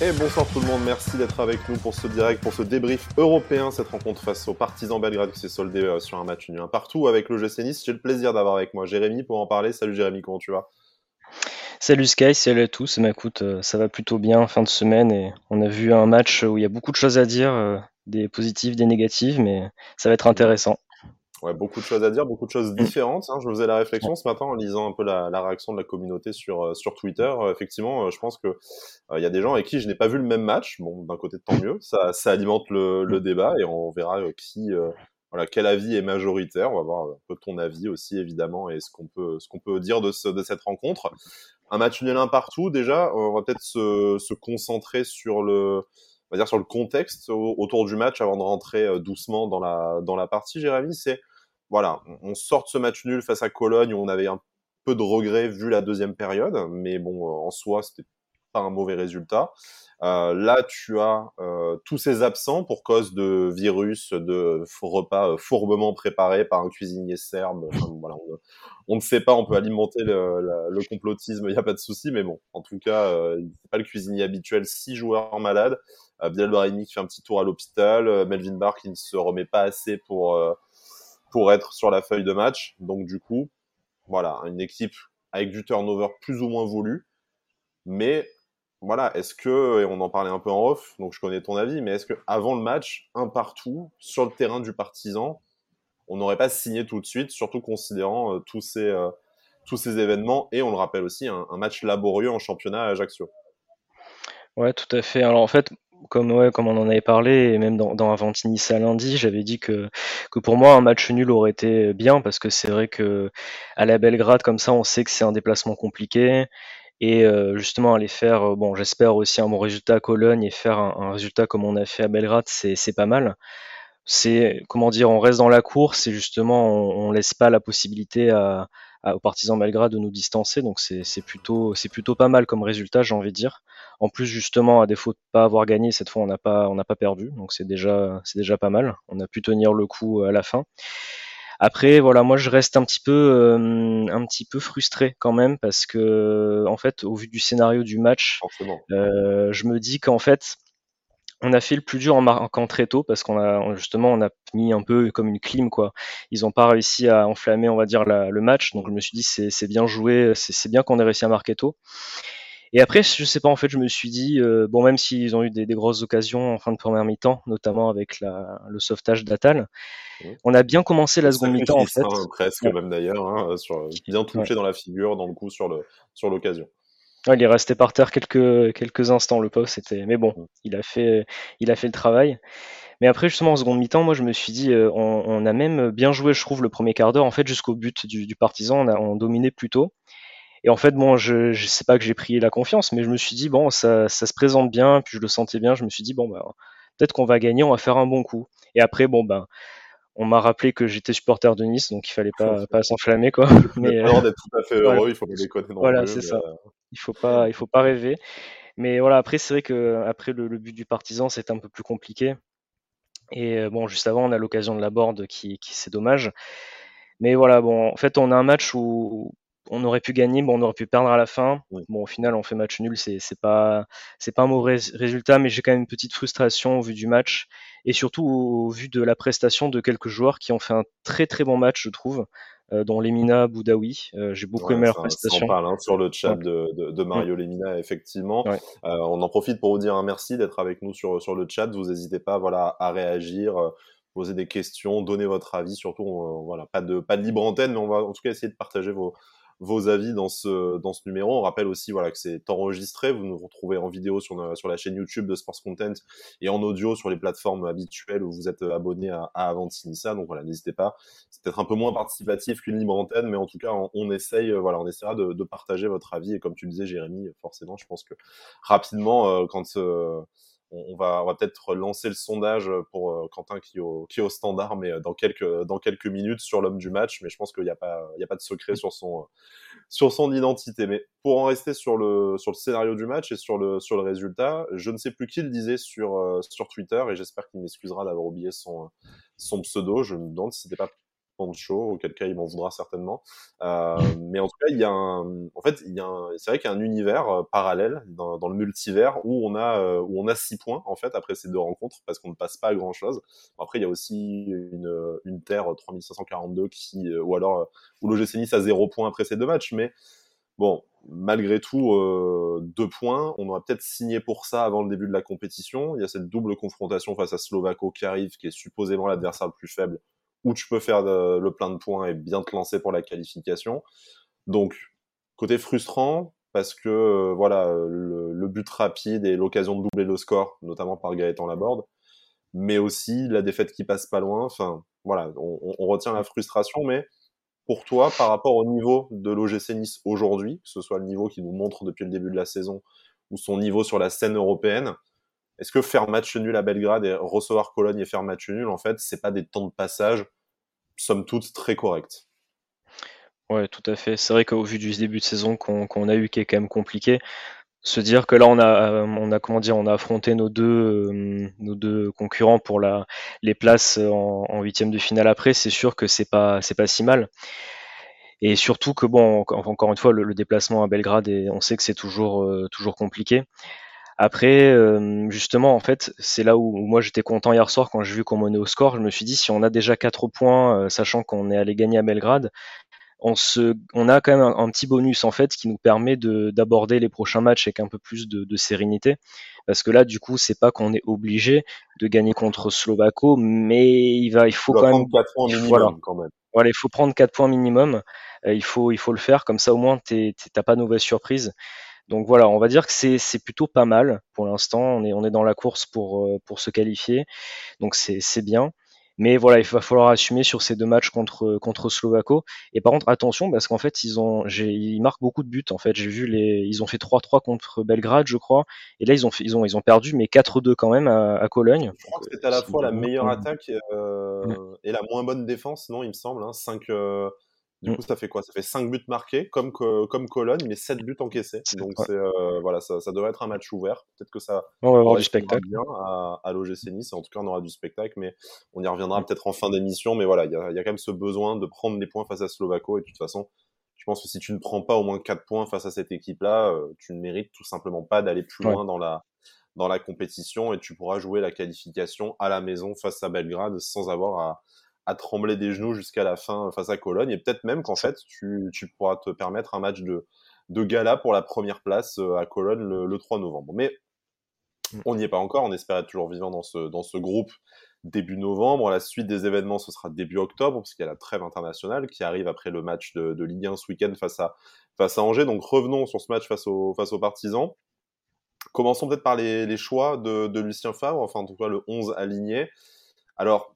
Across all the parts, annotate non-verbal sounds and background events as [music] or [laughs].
Et bonsoir tout le monde, merci d'être avec nous pour ce direct, pour ce débrief européen, cette rencontre face aux partisans Belgrade qui s'est soldée euh, sur un match nul un partout avec le GC Nice. J'ai le plaisir d'avoir avec moi Jérémy pour en parler. Salut Jérémy, comment tu vas? Salut Sky, salut à tous. Bah, écoute, euh, ça va plutôt bien fin de semaine et on a vu un match où il y a beaucoup de choses à dire, euh, des positives, des négatives, mais ça va être intéressant. Ouais, beaucoup de choses à dire, beaucoup de choses différentes. Hein. Je me faisais la réflexion ce matin en lisant un peu la, la réaction de la communauté sur, euh, sur Twitter. Euh, effectivement, euh, je pense que il y a des gens avec qui je n'ai pas vu le même match. Bon, d'un côté, tant mieux. Ça, ça alimente le, le débat et on verra qui, voilà, quel avis est majoritaire. On va voir un peu ton avis aussi, évidemment, et ce qu'on peut, ce qu'on peut dire de, ce, de cette rencontre. Un match nul un partout. Déjà, on va peut-être se, se concentrer sur le, on va dire sur le contexte autour du match avant de rentrer doucement dans la dans la partie. Jérémy, c'est voilà, on sort de ce match nul face à Cologne où on avait un peu de regret vu la deuxième période, mais bon, euh, en soi, c'était pas un mauvais résultat. Euh, là, tu as euh, tous ces absents pour cause de virus, de repas fourbement préparés par un cuisinier serbe. voilà, on, ne sait pas, on peut alimenter le, complotisme, il n'y a pas de souci, mais bon, en tout cas, euh, pas le cuisinier habituel. Six joueurs malades, euh, Bilal Brahimi qui fait un petit tour à l'hôpital, Melvin Barr qui ne se remet pas assez pour pour être sur la feuille de match. Donc du coup, voilà, une équipe avec du turnover plus ou moins voulu. Mais voilà, est-ce que, et on en parlait un peu en off, donc je connais ton avis, mais est-ce que avant le match, un partout, sur le terrain du partisan, on n'aurait pas signé tout de suite, surtout considérant euh, tous, ces, euh, tous ces événements, et on le rappelle aussi, un, un match laborieux en championnat à Ajaccio? Ouais, tout à fait. Alors en fait, comme, ouais, comme on en avait parlé, et même dans, dans Avantini à lundi, j'avais dit que, que pour moi un match nul aurait été bien parce que c'est vrai que à la Belgrade comme ça, on sait que c'est un déplacement compliqué et euh, justement aller faire, euh, bon, j'espère aussi un bon résultat à Cologne et faire un, résultat comme on a fait à Belgrade, c'est pas mal. C'est comment dire, on reste dans la course et justement on, on laisse pas la possibilité à, aux partisans Belgrade de nous distancer, donc c'est plutôt plutôt pas mal comme résultat, j'ai envie de dire. En plus, justement, à défaut de pas avoir gagné, cette fois, on n'a pas, on n'a pas perdu. Donc, c'est déjà, c'est déjà pas mal. On a pu tenir le coup à la fin. Après, voilà, moi, je reste un petit peu, euh, un petit peu frustré quand même parce que, en fait, au vu du scénario du match, euh, je me dis qu'en fait, on a fait le plus dur en marquant très tôt parce qu'on a justement on a mis un peu comme une clim quoi. Ils n'ont pas réussi à enflammer on va dire le match donc je me suis dit c'est bien joué, c'est bien qu'on ait réussi à marquer tôt. Et après, je sais pas, en fait, je me suis dit, euh, bon, même s'ils ont eu des, des, grosses occasions en fin de première mi-temps, notamment avec la, le sauvetage d'Atal, on a bien commencé la seconde mi-temps, en fait. Hein, presque, même d'ailleurs, hein, sur, bien touché dans la figure, dans le coup, sur le sur l'occasion. Ouais, il est resté par terre quelques, quelques instants, le pauvre, c'était, mais bon, il a fait, il a fait le travail. Mais après, justement, en seconde mi-temps, moi, je me suis dit, euh, on, on, a même bien joué, je trouve, le premier quart d'heure, en fait, jusqu'au but du, du partisan, on a on dominé plutôt. Et en fait, bon, je, je sais pas que j'ai pris la confiance, mais je me suis dit, bon, ça, ça se présente bien, puis je le sentais bien, je me suis dit, bon, bah, peut-être qu'on va gagner, on va faire un bon coup. Et après, bon, ben, on m'a rappelé que j'étais supporter de Nice, donc il fallait [laughs] pas, pas s'enflammer, quoi. [laughs] Mais euh, d'être tout à fait heureux, il faut pas déconner non Voilà, c'est ça. Euh, il faut pas, il faut pas rêver. Mais voilà, après, c'est vrai que après le, but du partisan, c'est un peu plus compliqué. Et euh, bon, juste avant, on a l'occasion de la board qui, qui c'est dommage. Mais voilà, bon, en fait, on a un match où, on aurait pu gagner, bon, on aurait pu perdre à la fin. Bon, au final, on fait match nul, c'est pas pas un mauvais résultat, mais j'ai quand même une petite frustration au vu du match et surtout au, vu de la prestation de quelques joueurs qui ont fait un très très bon match, je trouve. Euh, dont Lemina Boudaoui. Euh, j'ai beaucoup aimé leur prestation. On parle hein, sur le chat de, de, de, Mario mm. Lemina, effectivement. Euh, on en profite pour vous dire un merci d'être avec nous sur, sur le chat. Vous n'hésitez pas voilà, à réagir, poser des questions, donner votre avis. Surtout, voilà, pas de, pas de libre antenne, mais on va en tout cas essayer de partager vos, vos avis dans ce, dans ce numéro. On rappelle aussi voilà, que c'est enregistré. Vous nous retrouvez en vidéo sur, sur la chaîne YouTube de Sports Content et en audio sur les plateformes habituelles où vous êtes abonné à, à Avantinissa. Donc voilà, n'hésitez pas. C'est peut-être un peu moins participatif qu'une libre antenne, mais en tout cas, on, essaye, euh, voilà, on essaiera de, de, partager votre avis. Et comme tu le disais, Jérémy, forcément, je pense que rapidement, euh, quand euh, on, va, peut-être lancer le sondage pour euh, Quentin qui est, au, standard, mais euh, dans quelques, minutes sur l'homme du match. Mais je pense qu'il n'y a, pas, il a pas de secret sur son, sur son identité. Mais pour en rester sur le, scénario du match et sur le, résultat, je ne sais plus qui le disait sur, euh, sur Twitter et j'espère qu'il m'excusera d'avoir oublié son, son pseudo. Je me demande si c'était pas Pancho, auquel cas il m'en voudra certainement. Euh, [laughs] mais en tout cas, il y a un, en fait, il y a c'est vrai qu'il y a un univers euh, parallèle dans, dans, le multivers où on a, euh, où on a six points en fait après ces deux rencontres parce qu'on ne passe pas à grand chose. après, il y a aussi une, une terre 3542 qui, ou alors où l'OGC Nice a zéro point après ces deux matchs, mais bon, malgré tout, euh, deux points. On aurait peut-être signé pour ça avant le début de la compétition. Il y a cette double confrontation face à Slovako qui arrive, qui est supposément l'adversaire le plus faible, où tu peux faire le plein de points et bien te lancer pour la qualification. Donc, côté frustrant, parce que euh, voilà, le, but rapide et l'occasion de doubler le score, notamment par Gaëtan Laborde, mais aussi la défaite qui passe pas loin. Enfin, voilà, on, on retient la frustration, mais pour toi par rapport au niveau de l'OGC Nice aujourd'hui, que ce soit le niveau qu'il nous montre depuis le début de la saison ou son niveau sur la scène européenne Est-ce que faire match nul à Belgrade et recevoir Cologne et faire match nul, en fait, c'est pas des temps de passage, somme toute, très corrects? Ouais, tout à fait. C'est vrai qu'au vu du début de saison qu'on a eu, qui est quand même compliqué, se dire que là on a on a on a affronté nos deux euh, concurrents pour les places en huitième de finale après c'est sûr que c'est pas pas si mal. Et surtout que bon encore une fois le, déplacement à Belgrade et on sait que c'est toujours euh, toujours compliqué après euh, justement en fait c'est là où, moi j'étais content hier soir quand j'ai vu qu'on menait au score je me suis dit si on a déjà quatre points sachant qu'on est allé gagner à Belgrade on, se, on a quand même un, petit bonus en fait qui nous permet d'aborder les prochains matchs avec un peu plus de, sérénité. Parce que là, du coup, c'est pas qu'on est obligé de gagner contre Slovako, mais il va, il faut quand même, 4 points minimum, voilà. quand même. Voilà, il faut prendre 4 points minimum. Euh, il faut, il faut le faire comme ça au moins t'as pas de mauvaise surprise. Donc voilà, on va dire que c'est plutôt pas mal pour l'instant. On est, on est dans la course pour, euh, pour se qualifier, donc c'est bien. Mais voilà, il va falloir assumer sur ces deux matchs contre contre Slovako. Et par contre, attention parce qu'en fait, ils ont, ils marquent beaucoup de buts. En fait, j'ai vu les, ils ont fait 3-3 contre Belgrade, je crois. Et là, ils ont fait, ils ont, ils ont perdu, mais 4-2 quand même à, Cologne. Je crois que c'était à la fois la meilleure attaque euh, et la moins bonne défense, non Il me semble. Hein, 5, du coup, ça fait quoi? Ça fait 5 buts marqués, comme, comme Cologne, mais 7 buts encaissés. Donc, c'est, euh, voilà, ça, ça, devrait être un match ouvert. Peut-être que ça on va avoir du spectacle bien à, à l'OGC Nice. En tout cas, on aura du spectacle, mais on y reviendra mm. peut-être en fin d'émission. Mais voilà, il y a, y a, quand même ce besoin de prendre des points face à Slovako. Et de toute façon, je pense que si tu ne prends pas au moins 4 points face à cette équipe-là, euh, tu ne mérites tout simplement pas d'aller plus loin dans la dans la compétition et tu pourras jouer la qualification à la maison face à Belgrade sans avoir à, à trembler des genoux jusqu'à la fin face à Cologne. Et peut-être même qu'en fait, tu, tu, pourras te permettre un match de, de gala pour la première place euh, à Cologne le, 3 novembre. Mais mm. on n'y est pas encore. On espère être toujours vivant dans ce, dans ce groupe début novembre. La suite des événements, ce sera début octobre, parce qu'il y a la trêve internationale qui arrive après le match de, de Ligue 1 ce week-end face à, face à Angers. Donc revenons sur ce match face, au, face aux partisans. Commençons peut-être par les, les choix de, de Lucien Favre, enfin en tout cas le 11 aligné. Alors,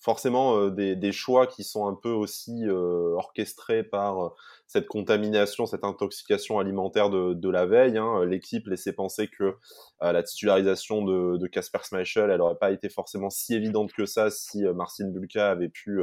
forcément euh, des, des, choix qui sont un peu aussi euh, orchestrés par euh, cette contamination, cette intoxication alimentaire de, de la veille. Hein. L'équipe laissait penser que la titularisation de Casper Schmeichel, elle n'aurait pas été forcément si évidente que ça si Marcin Bulka avait pu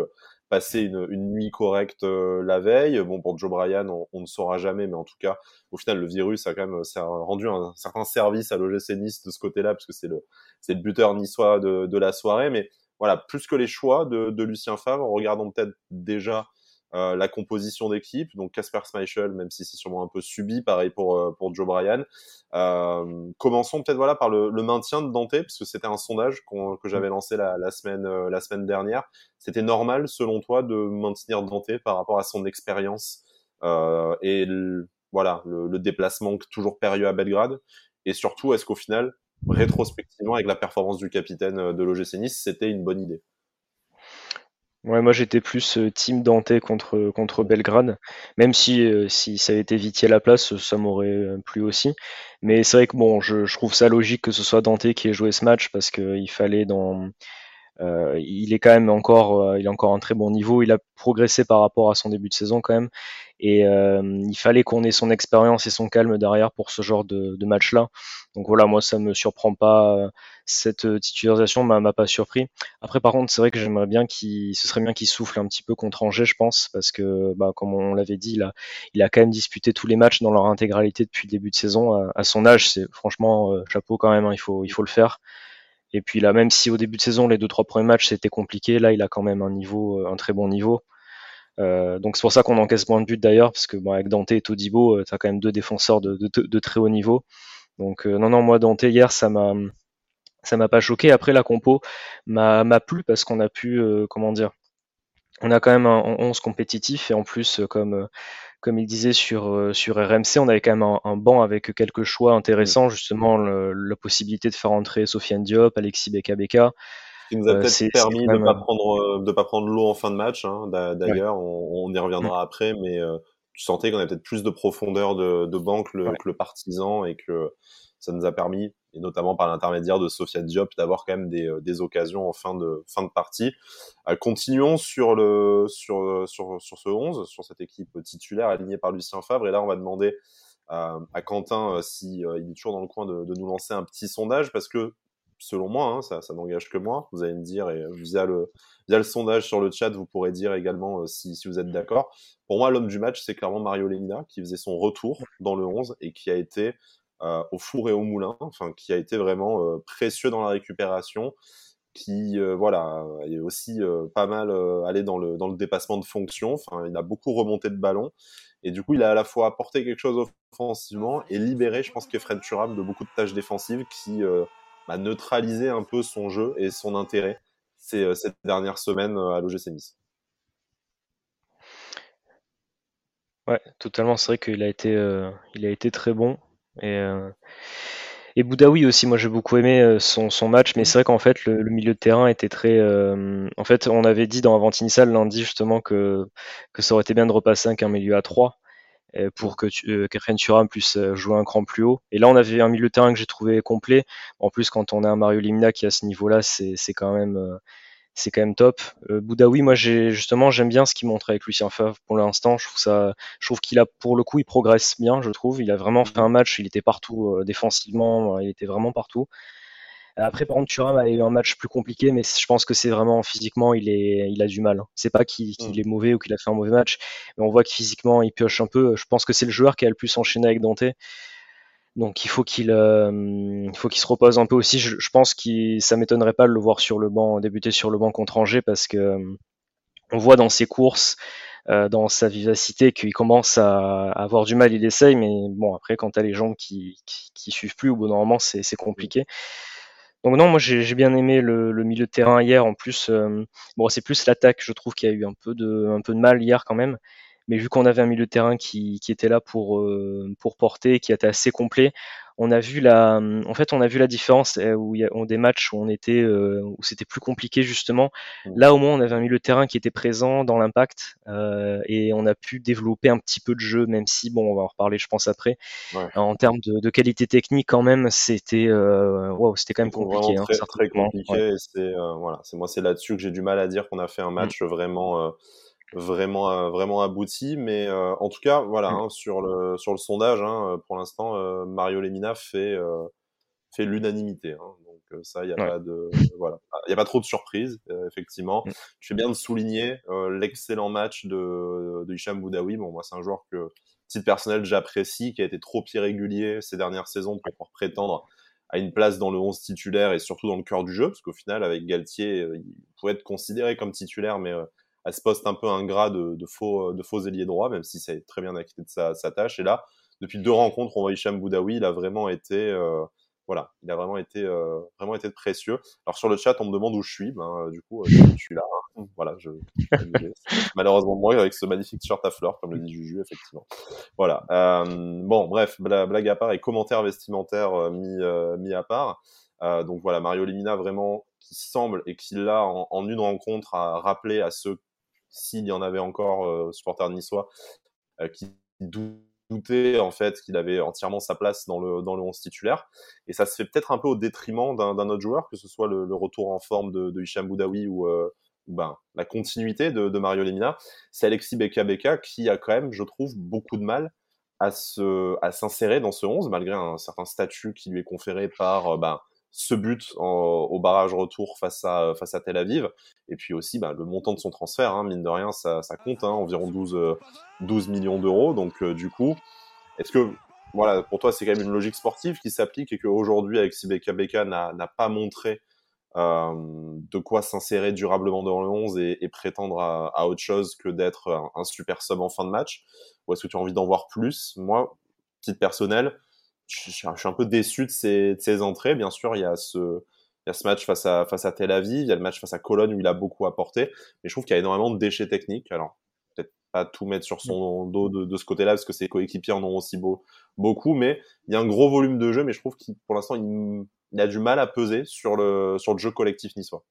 passer une, une, nuit correcte la veille. Bon, pour Joe Bryan, on, on, ne saura jamais, mais en tout cas, au final, le virus a quand même ça rendu un, certain service à l'OGC Nice de ce côté-là, parce que c'est le, le buteur niçois de, de la soirée. Mais voilà, plus que les choix de, de Lucien Favre, regardons peut-être déjà euh, la composition d'équipe. Donc Casper Schmeichel, même si c'est sûrement un peu subi, pareil pour, euh, pour Joe Bryan. Euh, commençons peut-être voilà par le, le, maintien de Dante, parce que c'était un sondage que j'avais lancé la, la semaine, euh, la semaine dernière. C'était normal, selon toi, de maintenir Dante par rapport à son expérience et le, voilà le, le, déplacement toujours périlleux à Belgrade? Et surtout, est-ce qu'au final, rétrospectivement, avec la performance du capitaine euh, de l'OGC Nice, c'était une bonne idée. Ouais, moi j'étais plus euh, team Dante contre, contre Belgrade, même si, euh, si ça avait été Viti à la place, ça m'aurait plu aussi. Mais c'est vrai que bon, je, je, trouve ça logique que ce soit Dante qui ait joué ce match parce qu'il fallait dans, euh, il est quand même encore, euh, il est encore un très bon niveau. Il a progressé par rapport à son début de saison quand même. Et euh, il fallait qu'on ait son expérience et son calme derrière pour ce genre de, de match-là. Donc voilà, moi ça me surprend pas. Cette titularisation m'a pas surpris. Après par contre, c'est vrai que j'aimerais bien qu'il, ce serait bien qu'il souffle un petit peu contre Angers, je pense, parce que bah, comme on l'avait dit, il a, il a quand même disputé tous les matchs dans leur intégralité depuis le début de saison. À, son âge, c'est franchement chapeau quand même. Hein, il faut, il faut le faire. Et puis là, même si au début de saison, les deux trois premiers matchs c'était compliqué, là il a quand même un niveau, un très bon niveau. donc c'est pour ça qu'on encaisse moins de buts d'ailleurs, parce que avec Dante et Todibo, tu as quand même deux défenseurs de très haut niveau. Donc non, non, moi Dante hier, ça m'a ça m'a pas choqué. Après la compo m'a plu parce qu'on a pu, comment dire, on a quand même un 11 compétitif et en plus, comme comme il disait sur, euh, sur RMC, on avait quand même un, banc avec quelques choix intéressants, justement la possibilité de faire entrer Sofiane Diop, Alexis Beka Beka. qui nous a euh, peut-être permis de ne pas, prendre, de pas prendre l'eau en fin de match. Hein, d'ailleurs, on, y reviendra mm. après, mais euh, tu sentais qu'on avait peut-être plus de profondeur de, de banc que le, partisan et que ça nous a permis, et notamment par l'intermédiaire de Sofia Diop, d'avoir quand même des, euh, des, occasions en fin de, fin de partie. Euh, continuons sur, le, sur, sur, sur ce 11, sur cette équipe titulaire alignée par Lucien Favre. Et là, on va demander à, Quentin si euh, il est toujours dans le coin de, nous lancer un petit sondage, parce que selon moi, hein, ça, n'engage que moi. Vous allez me dire, et via le, via le sondage sur le chat, vous pourrez dire également si, si vous êtes d'accord. Pour moi, l'homme du match, c'est clairement Mario Lemina, qui faisait son retour dans le 11 et qui a été au four et au moulin, enfin qui a été vraiment euh, précieux dans la récupération, qui euh, voilà est aussi pas mal allé dans le dans le dépassement de fonction. Enfin, il a beaucoup remonté de ballon et du coup, il a à la fois apporté quelque chose offensivement et libéré, je pense, Kefren Turam de beaucoup de tâches défensives qui a neutralisé un peu son jeu et son intérêt ces, cette dernière semaine à l'OGC Nice. Ouais, totalement. C'est vrai qu'il a été, il a été très bon. Et, euh, et Boudaoui aussi, moi j'ai beaucoup aimé euh, son, match, mais c'est vrai qu'en fait le, milieu de terrain était très. Euh, en fait, on avait dit dans Avant Initial lundi justement que, que ça aurait été bien de repasser un milieu à 3 pour que euh, Catherine Thuram puisse jouer un cran plus haut. Et là, on avait un milieu de terrain que j'ai trouvé complet. En plus, quand on a un Mario Limina qui est à ce niveau-là, c'est quand même c'est quand même top. Euh, Boudaoui, moi j'ai justement j'aime bien ce qu'il montre avec Lucien Favre pour l'instant. Je trouve ça, je trouve qu'il a pour le coup il progresse bien, je trouve. Il a vraiment fait un match, il était partout euh, défensivement, il était vraiment partout. Après par contre Thuram a eu un match plus compliqué, mais je pense que c'est vraiment physiquement il est, il a du mal. C'est pas qu'il mm. est mauvais ou qu'il a fait un mauvais match, mais on voit que physiquement il pioche un peu. Je pense que c'est le joueur qui a le plus enchaîné avec Dante. Donc il faut qu'il euh, faut qu'il se repose un peu aussi. Je, pense que ça m'étonnerait pas de le voir sur le banc débuter sur le banc contre Angers parce que euh, on voit dans ses courses, euh, dans sa vivacité qu'il commence à, avoir du mal. Il essaye, mais bon après quand t'as les jambes qui, qui, suivent plus au bout d'un moment c'est compliqué. Donc non, moi j'ai bien aimé le, milieu de terrain hier. En plus, bon c'est plus l'attaque, je trouve qu'il y a eu un peu de un peu de mal hier quand même mais vu qu'on avait un milieu de terrain qui, qui était là pour, euh, pour porter, qui était assez complet, on a vu la, en fait, on a vu la différence euh, où il y a des matchs où on était, euh, où c'était plus compliqué justement. Là, au moins, on avait un milieu de terrain qui était présent dans l'impact euh, et on a pu développer un petit peu de jeu, même si, bon, on va en reparler, je pense après. Ouais. En termes de, de, qualité technique, quand même, c'était, euh, wow, c'était quand même compliqué. Hein, très, très compliqué. Ouais. C'est voilà, c'est moi, c'est là-dessus que j'ai du mal à dire qu'on a fait un mmh. match vraiment vraiment euh, vraiment abouti. Mais euh, en tout cas voilà mmh. hein, sur le sur le sondage hein, euh, pour l'instant Mario Lemina fait fait l'unanimité hein, donc ça il y a pas de voilà. Il y a pas trop de surprises effectivement. Mmh. je fais bien de souligner l'excellent match de de Hicham Boudaoui. Bon moi c'est un joueur que titre personnel j'apprécie qui a été trop irrégulier ces dernières saisons pour pouvoir prétendre à une place dans le 11 titulaire et surtout dans le cœur du jeu parce qu'au final avec Galtier il pourrait être considéré comme titulaire mais à ce poste un peu ingrat de, de faux, de faux ailier droit, même si c'est très bien acquitté de sa, sa, tâche. Et là, depuis deux rencontres, on voit Hicham Boudaoui, il a vraiment été, euh, voilà, il a vraiment été, euh, vraiment été précieux. Alors sur le chat, on me demande où je suis. Ben, du coup, euh, je suis là. Hein. Voilà, je, [laughs] malheureusement moi avec ce magnifique shirt à fleurs, comme le dit Juju, effectivement. Voilà. Euh, bon, bref, blague à part et commentaires vestimentaires mis, mis à part. donc voilà, Mario Limina vraiment qui semble et qui là en, en, une rencontre a rappelé à ceux s'il y en avait encore euh, supporters niçois euh, qui doutaient en fait qu'il avait entièrement sa place dans le dans le 11 titulaire. Et ça se fait peut-être un peu au détriment d'un autre joueur que ce soit le, retour en forme de, de Hicham Boudaoui ou euh, ben, la continuité de, de Mario Lemina, c'est Alexis Beka Beka qui a quand même, je trouve, beaucoup de mal à se à s'insérer dans ce 11 malgré un certain statut qui lui est conféré par ben, ce but au barrage retour face à, face à Tel Aviv. Et puis aussi bah, le montant de son transfert, hein, mine de rien, ça, compte, hein, environ 12, 12 millions d'euros. Donc euh, du coup, est-ce que voilà, pour toi c'est quand même une logique sportive qui s'applique et qu'aujourd'hui avec Sibeka Beka n'a pas montré de quoi s'insérer durablement dans le 11 et, prétendre à, autre chose que d'être un, super sub en fin de match? Ou est-ce que tu as envie d'en voir plus? Moi, titre personnel, je, suis un peu déçu de ces, de ces entrées. Bien sûr, il y a ce, il y a ce match face à, face à Tel Aviv, il y a le match face à Cologne où il a beaucoup apporté, mais je trouve qu'il y a énormément de déchets techniques. Alors, peut-être pas tout mettre sur son dos de, de ce côté-là, parce que ses coéquipiers en ont aussi beau, beaucoup, mais il y a un gros volume de jeu, mais je trouve qu'il, pour l'instant, il, il, a du mal à peser sur le, sur le jeu collectif niçois.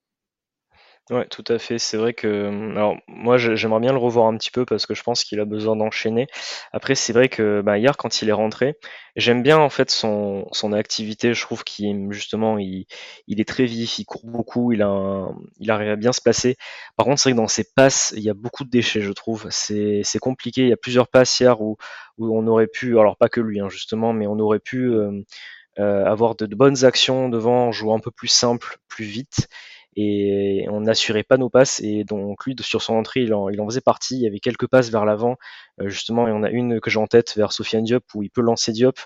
Ouais, tout à fait. C'est vrai que, hum, alors moi j'aimerais bien le revoir un petit peu parce que je pense qu'il a besoin d'enchaîner. Après, c'est vrai que bah, hier quand il est rentré, j'aime bien en fait son, son activité. Je trouve qu'il justement il, il est très vif, il court beaucoup, il a il arrive à bien se placer. Par contre, c'est vrai que dans ses passes, il y a beaucoup de déchets, je trouve. C'est c'est compliqué. Il y a plusieurs passes hier où où on aurait pu, alors pas que lui hein, justement, mais on aurait pu euh, euh, avoir de, de bonnes actions devant, jouer un peu plus simple, plus vite et on n'assurait pas nos passes et donc lui sur son entrée il en, il en faisait partie. Il y avait quelques passes vers l'avant euh, justement et on a une que j'ai en tête vers Sofiane Diop où il peut lancer Diop.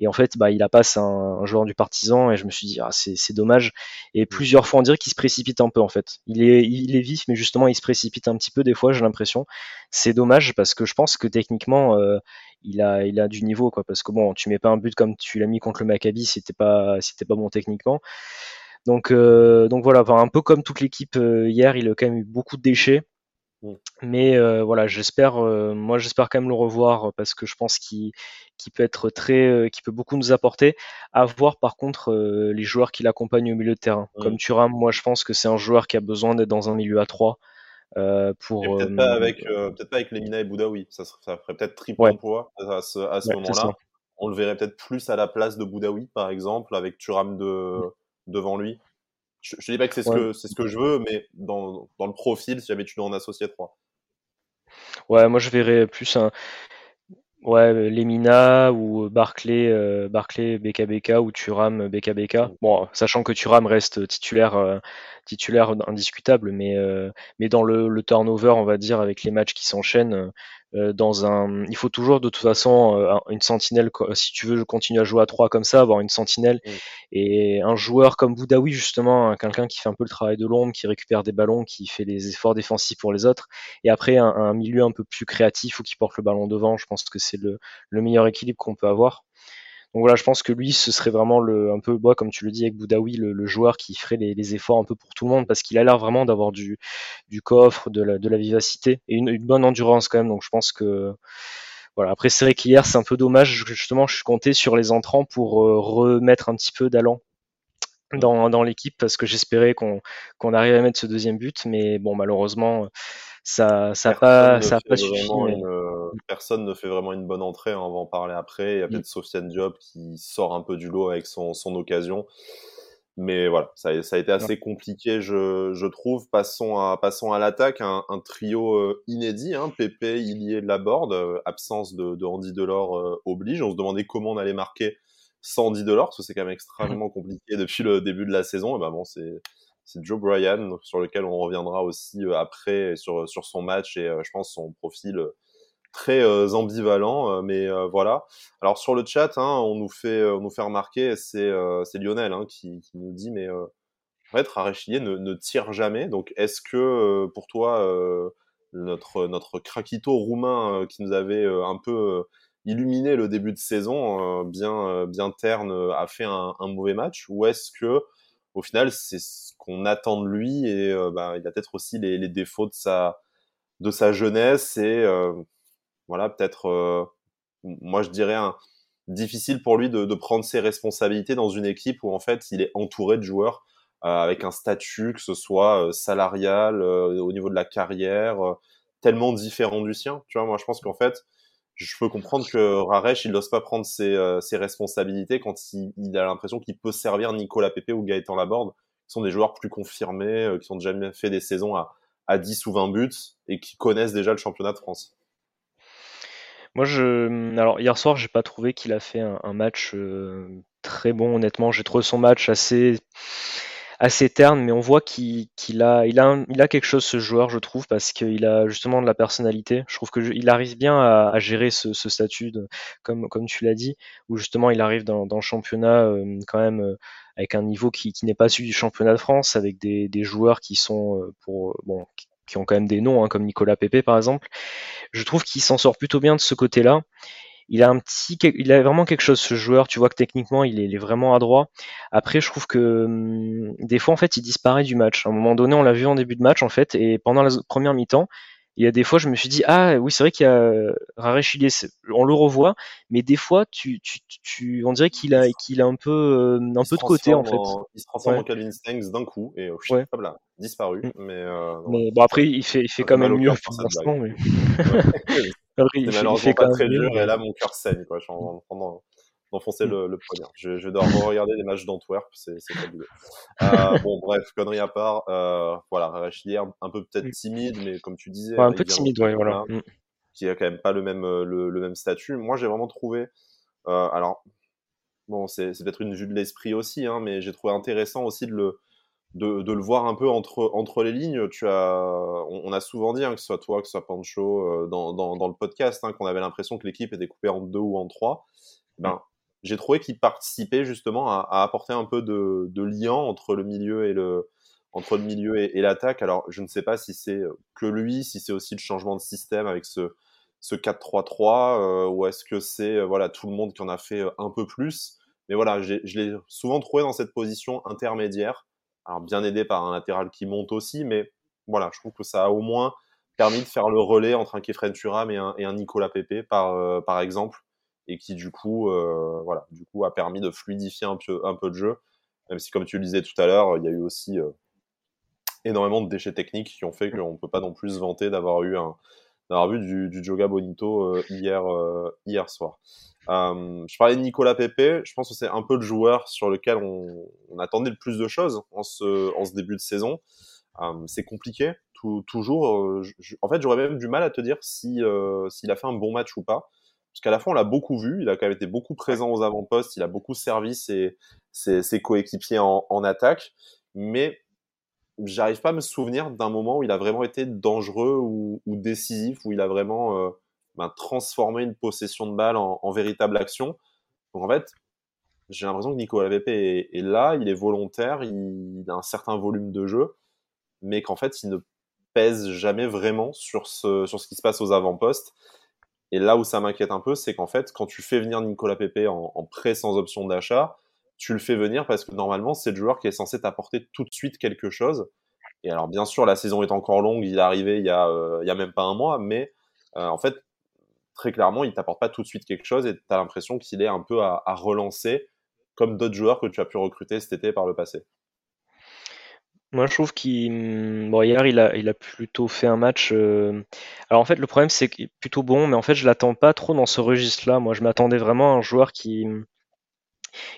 Et en fait bah, il a passe un, un joueur du partisan et je me suis dit ah, c'est dommage. Et plusieurs fois on dirait qu'il se précipite un peu en fait. Il est, il est vif mais justement il se précipite un petit peu des fois j'ai l'impression. C'est dommage parce que je pense que techniquement euh, il a, il a du niveau quoi. Parce que bon tu mets pas un but comme tu l'as mis contre le Maccabi c'était pas c'était pas bon techniquement donc, euh, donc voilà, un peu comme toute l'équipe euh, hier, il a quand même eu beaucoup de déchets. Mm. Mais euh, voilà, j'espère, moi j'espère quand même le revoir parce que je pense qu'il peut être très, qui peut beaucoup nous apporter. À voir par contre les joueurs qui l'accompagnent au milieu de terrain. Mm. Comme Thuram, moi je pense que c'est un joueur qui a besoin d'être dans un milieu à 3 pour. Peut-être pas avec, peut-être pas avec Lemina et Boudaoui. Ça, ça ferait peut-être triple emploi à ce, à ce moment-là. On le verrait peut-être plus à la place de Boudaoui par exemple, avec Thuram de devant lui. Je, je dis pas que c'est ce, que, c'est ce que je veux, mais dans, dans le profil, si jamais tu dois en associer trois. Ouais, moi je verrais plus un. Ouais, Lemina ou Barclay, euh, Barclay BKBK ou Turam BKBK. Mm. Bon, sachant que Turam reste titulaire, euh, titulaire indiscutable, mais, euh, mais dans le, le, turnover, on va dire, avec les matchs qui s'enchaînent, euh, dans un, il faut toujours de toute façon euh, une sentinelle. Si tu veux continuer à jouer à 3 comme ça, avoir une sentinelle et un joueur comme Boudaoui justement, quelqu'un qui fait un peu le travail de l'ombre, qui récupère des ballons, qui fait les efforts défensifs pour les autres, et après un, milieu un peu plus créatif ou qui porte le ballon devant. Je pense que c'est le, le meilleur équilibre qu'on peut avoir. Donc voilà, je pense que lui, ce serait vraiment le, un peu, bois comme tu le dis avec Boudaoui, le, joueur qui ferait les, efforts un peu pour tout le monde, parce qu'il a l'air vraiment d'avoir du, du coffre, de la, de la vivacité et une, bonne endurance quand même. Donc je pense que voilà. Après, c'est vrai qu'hier, c'est un peu dommage. Justement, je suis compté sur les entrants pour euh, remettre un petit peu d'allant dans, dans l'équipe parce que j'espérais qu'on qu'on arrive à mettre ce deuxième but, mais bon, malheureusement, ça ça pas ça pas suffi. Personne ne fait vraiment une bonne entrée, hein, on va en parler après. Il y a mm. peut-être Sofiane Diop qui sort un peu du lot avec son, son occasion. Mais voilà, ça, ça, a été assez compliqué, je, je, trouve. Passons à, passons à l'attaque, un, un, trio euh, inédit, hein, Pépé, Ilié, Laborde, euh, absence de, de Andy Delors oblige. On se demandait comment on allait marquer sans Andy Delors, parce que c'est quand même extrêmement compliqué depuis le début de la saison. Et ben bon, c'est Joe Bryan, sur lequel on reviendra aussi euh, après sur, sur son match et euh, je pense son profil euh, très ambivalent, mais voilà. Alors sur le chat, hein, on nous fait on nous fait remarquer, c'est Lionel hein, qui, nous dit mais en fait Rarechilier ne, ne tire jamais. Donc est-ce que pour toi notre notre craquito roumain qui nous avait un peu illuminé le début de saison, bien bien terne, a fait un, mauvais match, ou est-ce que au final, c'est ce qu'on attend de lui et euh, bah, il a peut-être aussi les, défauts de sa, de sa jeunesse et euh, voilà, peut-être, euh, moi je dirais, difficile pour lui de, de, prendre ses responsabilités dans une équipe où en fait il est entouré de joueurs avec un statut, que ce soit salarial, au niveau de la carrière, tellement différent du sien. Tu vois, moi je pense qu'en fait, je peux comprendre que Raresh, il n'ose pas prendre ses, euh, ses, responsabilités quand il, il a l'impression qu'il peut servir Nicolas Pepe ou Gaëtan Laborde, qui sont des joueurs plus confirmés, euh, qui ont déjà fait des saisons à, à 10 ou 20 buts et qui connaissent déjà le championnat de France. Moi, je, alors hier soir, j'ai pas trouvé qu'il a fait un, match euh, très bon. Honnêtement, j'ai trouvé son match assez assez terne, mais on voit qu'il a, il a, il a quelque chose ce joueur, je trouve, parce qu'il a justement de la personnalité. Je trouve qu'il arrive bien à, gérer ce, statut, comme, comme tu l'as dit, où justement il arrive dans, le championnat euh, quand même euh, avec un niveau qui, n'est pas celui du championnat de France, avec des, joueurs qui sont pour qui ont quand même des noms, hein, comme Nicolas Pepe par exemple. Je trouve qu'il s'en sort plutôt bien de ce côté-là il a vraiment quelque chose ce joueur. Tu vois que techniquement, il est, vraiment adroit. Après, je trouve que hum, des fois, en fait, il disparaît du match. À un moment donné, on l'a vu en début de match, en fait, et pendant la première mi-temps, il y a des fois, je me suis dit, ah oui, c'est vrai qu'il y a Rare on le revoit, mais des fois, tu, tu, tu on dirait qu'il a, qu'il a un peu, euh, un peu de côté en fait. il se transforme en Calvin Stanks d'un coup et oh, ouais. hop là, disparu. Mm. Mais, euh, mais, bon après, il fait, il fait quand même mieux pour l'instant. Mais... c'est malheureusement pas très dur et là mon cœur saigne quoi. Je suis en train d'enfoncer mm. le, le poignard. Je, je dois regarder les matchs d'Antwerp, c'est fabuleux. Euh, [laughs] bon bref, connerie à part, euh, voilà, Rachelier un peu peut-être mm. timide, mais comme tu disais, un peu timide, ouais, voilà. Mm. Qui a quand même pas le même euh, le, le même statut. Moi j'ai vraiment trouvé, euh, alors bon c'est peut-être une vue de l'esprit aussi, hein, mais j'ai trouvé intéressant aussi de le de, de, le voir un peu entre, entre les lignes. Tu as, on, a souvent dit, hein, que ce soit toi, que ce soit Pancho, euh, dans, dans, dans, le podcast, hein, qu'on avait l'impression que l'équipe était coupée en deux ou en trois. Ben, j'ai trouvé qu'il participait justement à, apporter un peu de, de, lien entre le milieu et le entre le milieu et, l'attaque. Alors, je ne sais pas si c'est que lui, si c'est aussi le changement de système avec ce, ce 4-3-3, euh, ou est-ce que c'est euh, voilà tout le monde qui en a fait un peu plus. Mais voilà, je l'ai souvent trouvé dans cette position intermédiaire alors bien aidé par un latéral qui monte aussi, mais voilà, je trouve que ça a au moins permis de faire le relais entre un Kefren Turam et un, Nicolas Pepe, par, euh, par exemple, et qui du coup, euh, voilà, du coup a permis de fluidifier un peu, un peu de jeu, même si comme tu le disais tout à l'heure, il y a eu aussi euh, énormément de déchets techniques qui ont fait qu'on ne peut pas non plus se vanter d'avoir eu un, d'avoir vu du, du Joga Bonito hier, hier soir. Euh, je parlais de Nicolas Pepe, je pense que c'est un peu le joueur sur lequel on, on, attendait le plus de choses en ce, en ce début de saison. Euh, c'est compliqué, toujours. Euh, en fait, j'aurais même du mal à te dire si euh, s'il a fait un bon match ou pas. Parce qu'à la fois, on l'a beaucoup vu, il a quand même été beaucoup présent aux avant-postes, il a beaucoup servi ses, coéquipiers en, attaque, mais j'arrive pas à me souvenir d'un moment où il a vraiment été dangereux ou, décisif, où il a vraiment euh, ben, transformer une possession de balle en, véritable action. Donc en fait, j'ai l'impression que Nico Pepe est, est, là, il est volontaire, il, a un certain volume de jeu, mais qu'en fait, il ne pèse jamais vraiment sur ce, sur ce qui se passe aux avant-postes. Et là où ça m'inquiète un peu, c'est qu'en fait, quand tu fais venir Nicolas Pepe en, prêt sans option d'achat, tu le fais venir parce que normalement, c'est le joueur qui est censé t'apporter tout de suite quelque chose. Et alors, bien sûr, la saison est encore longue, il est arrivé il y a, euh, il y a même pas un mois, mais euh, en fait, très clairement, il t'apporte pas tout de suite quelque chose et tu as l'impression qu'il est un peu à, relancer, comme d'autres joueurs que tu as pu recruter cet été par le passé. Moi, je trouve qu'il. Hmm, bon, il a, plutôt fait un match. Euh, alors, en fait, le problème, c'est qu'il est plutôt bon, mais en fait, je l'attends pas trop dans ce registre-là. Moi, je m'attendais vraiment à un joueur qui,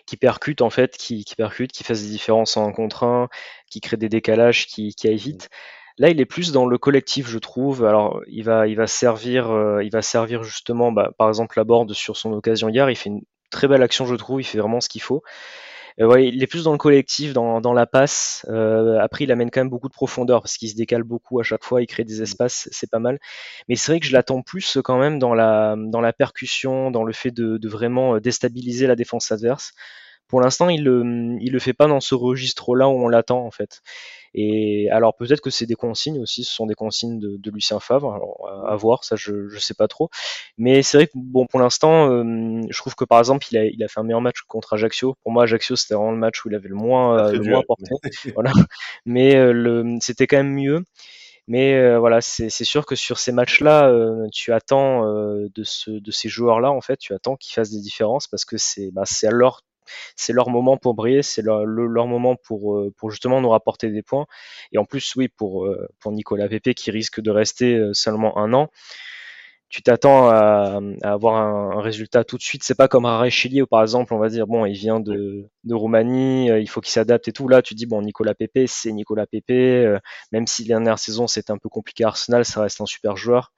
qui percute, en fait, qui, percute, qui fasse des différences en contre 1, qui crée des décalages, qui, qui aille vite. Là, il est plus dans le collectif, je trouve. Alors, il va, il va servir, euh, il va servir justement, bah, par exemple, la board sur son occasion hier. Il fait une très belle action, je trouve. Il fait vraiment ce qu'il faut. Euh, il est plus dans le collectif, dans, dans la passe. Euh, après, il amène quand même beaucoup de profondeur parce qu'il se décale beaucoup à chaque fois. Il crée des espaces, c'est pas mal. Mais c'est vrai que je l'attends plus quand même dans la, dans la percussion, dans le fait de, de vraiment déstabiliser la défense adverse. Pour l'instant, il le, il le fait pas dans ce registre-là où on l'attend en fait. Et alors peut-être que c'est des consignes aussi, ce sont des consignes de, de Lucien Favre, alors, à, voir, ça je, je sais pas trop. Mais c'est vrai que bon pour l'instant, euh, je trouve que par exemple il a, il a fait un meilleur match contre Ajaccio. Pour moi Ajaccio c'était vraiment le match où il avait le moins, euh, le moins porté. [laughs] voilà. Mais euh, le, c'était quand même mieux. Mais voilà, c'est sûr que sur ces matchs-là, tu attends de, ce, de ces joueurs-là, en fait, tu attends qu'ils fassent des différences parce que c'est bah, à leur c'est leur moment pour briller, c'est leur, moment pour, euh, pour justement nous rapporter des points. Et en plus, oui, pour, euh, Nicolas Pepe qui risque de rester euh, seulement un an, tu t'attends à, avoir un, résultat tout de suite. C'est pas comme Chili où par exemple on va dire bon il vient de, de Roumanie, il faut qu'il s'adapte et tout. Là tu dis bon Nicolas Pepe c'est Nicolas Pepe, même si la dernière saison c'était un peu compliqué à Arsenal, ça reste un super joueur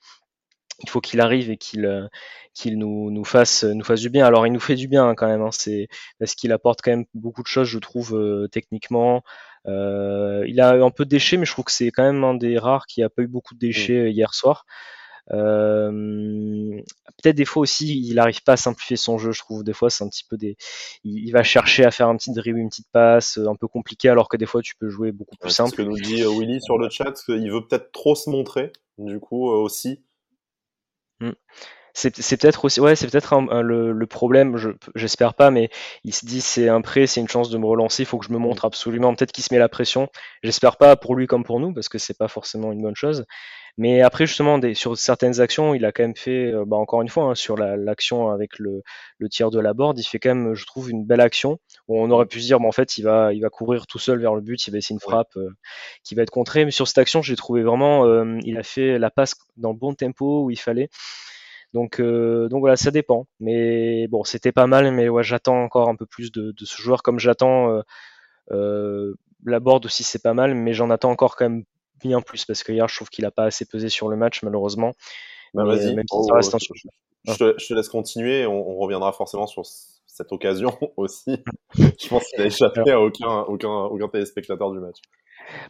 il faut qu'il arrive et qu'il euh, qu'il nous, nous fasse nous fasse du bien. Alors il nous fait du bien hein, quand même, hein, c'est parce qu'il apporte quand même beaucoup de choses, je trouve, euh, techniquement. il a un peu de déchets, mais je trouve que c'est quand même un des rares qui a pas eu beaucoup de déchets hier soir. Euh, peut-être des fois aussi, il n'arrive pas à simplifier son jeu. Je trouve des fois c'est un petit peu des, il, va chercher à faire un petit dribble, une petite passe, euh, un peu compliqué, alors que des fois tu peux jouer beaucoup plus simple. Ce que nous dit euh, Willy sur le chat, qu'il veut peut-être trop se montrer, du coup aussi. Hmm. c'est peut-être aussi ouais c'est peut-être le, le, problème j'espère pas mais il se dit c'est un prêt c'est une chance de me relancer il faut que je me montre absolument. Peut-être qu'il se met la pression. J'espère pas pour lui comme pour nous parce que c'est pas forcément une bonne chose mais après, justement, des, sur certaines actions, il a quand même fait, euh, bah, encore une fois, hein, sur l'action avec le, le, tir de la board, il fait quand même, je trouve, une belle action. Où on aurait pu se dire, bah, en fait, il va, il va courir tout seul vers le but, il va essayer une frappe euh, qui va être contrée. Mais sur cette action, j'ai trouvé vraiment, euh, il a fait la passe dans le bon tempo où il fallait. Donc, donc voilà, ça dépend. Mais bon, c'était pas mal, mais ouais, j'attends encore un peu plus de, de ce joueur, comme j'attends la board aussi, c'est pas mal, mais j'en attends encore quand même bien plus parce que hier, je trouve qu'il a pas assez pesé sur le match, malheureusement. Bah, vas-y, oh, je, te, laisse continuer. On, reviendra forcément sur cette occasion [laughs] aussi. [laughs] je pense qu'il a échappé à aucun, aucun, aucun téléspectateur du match.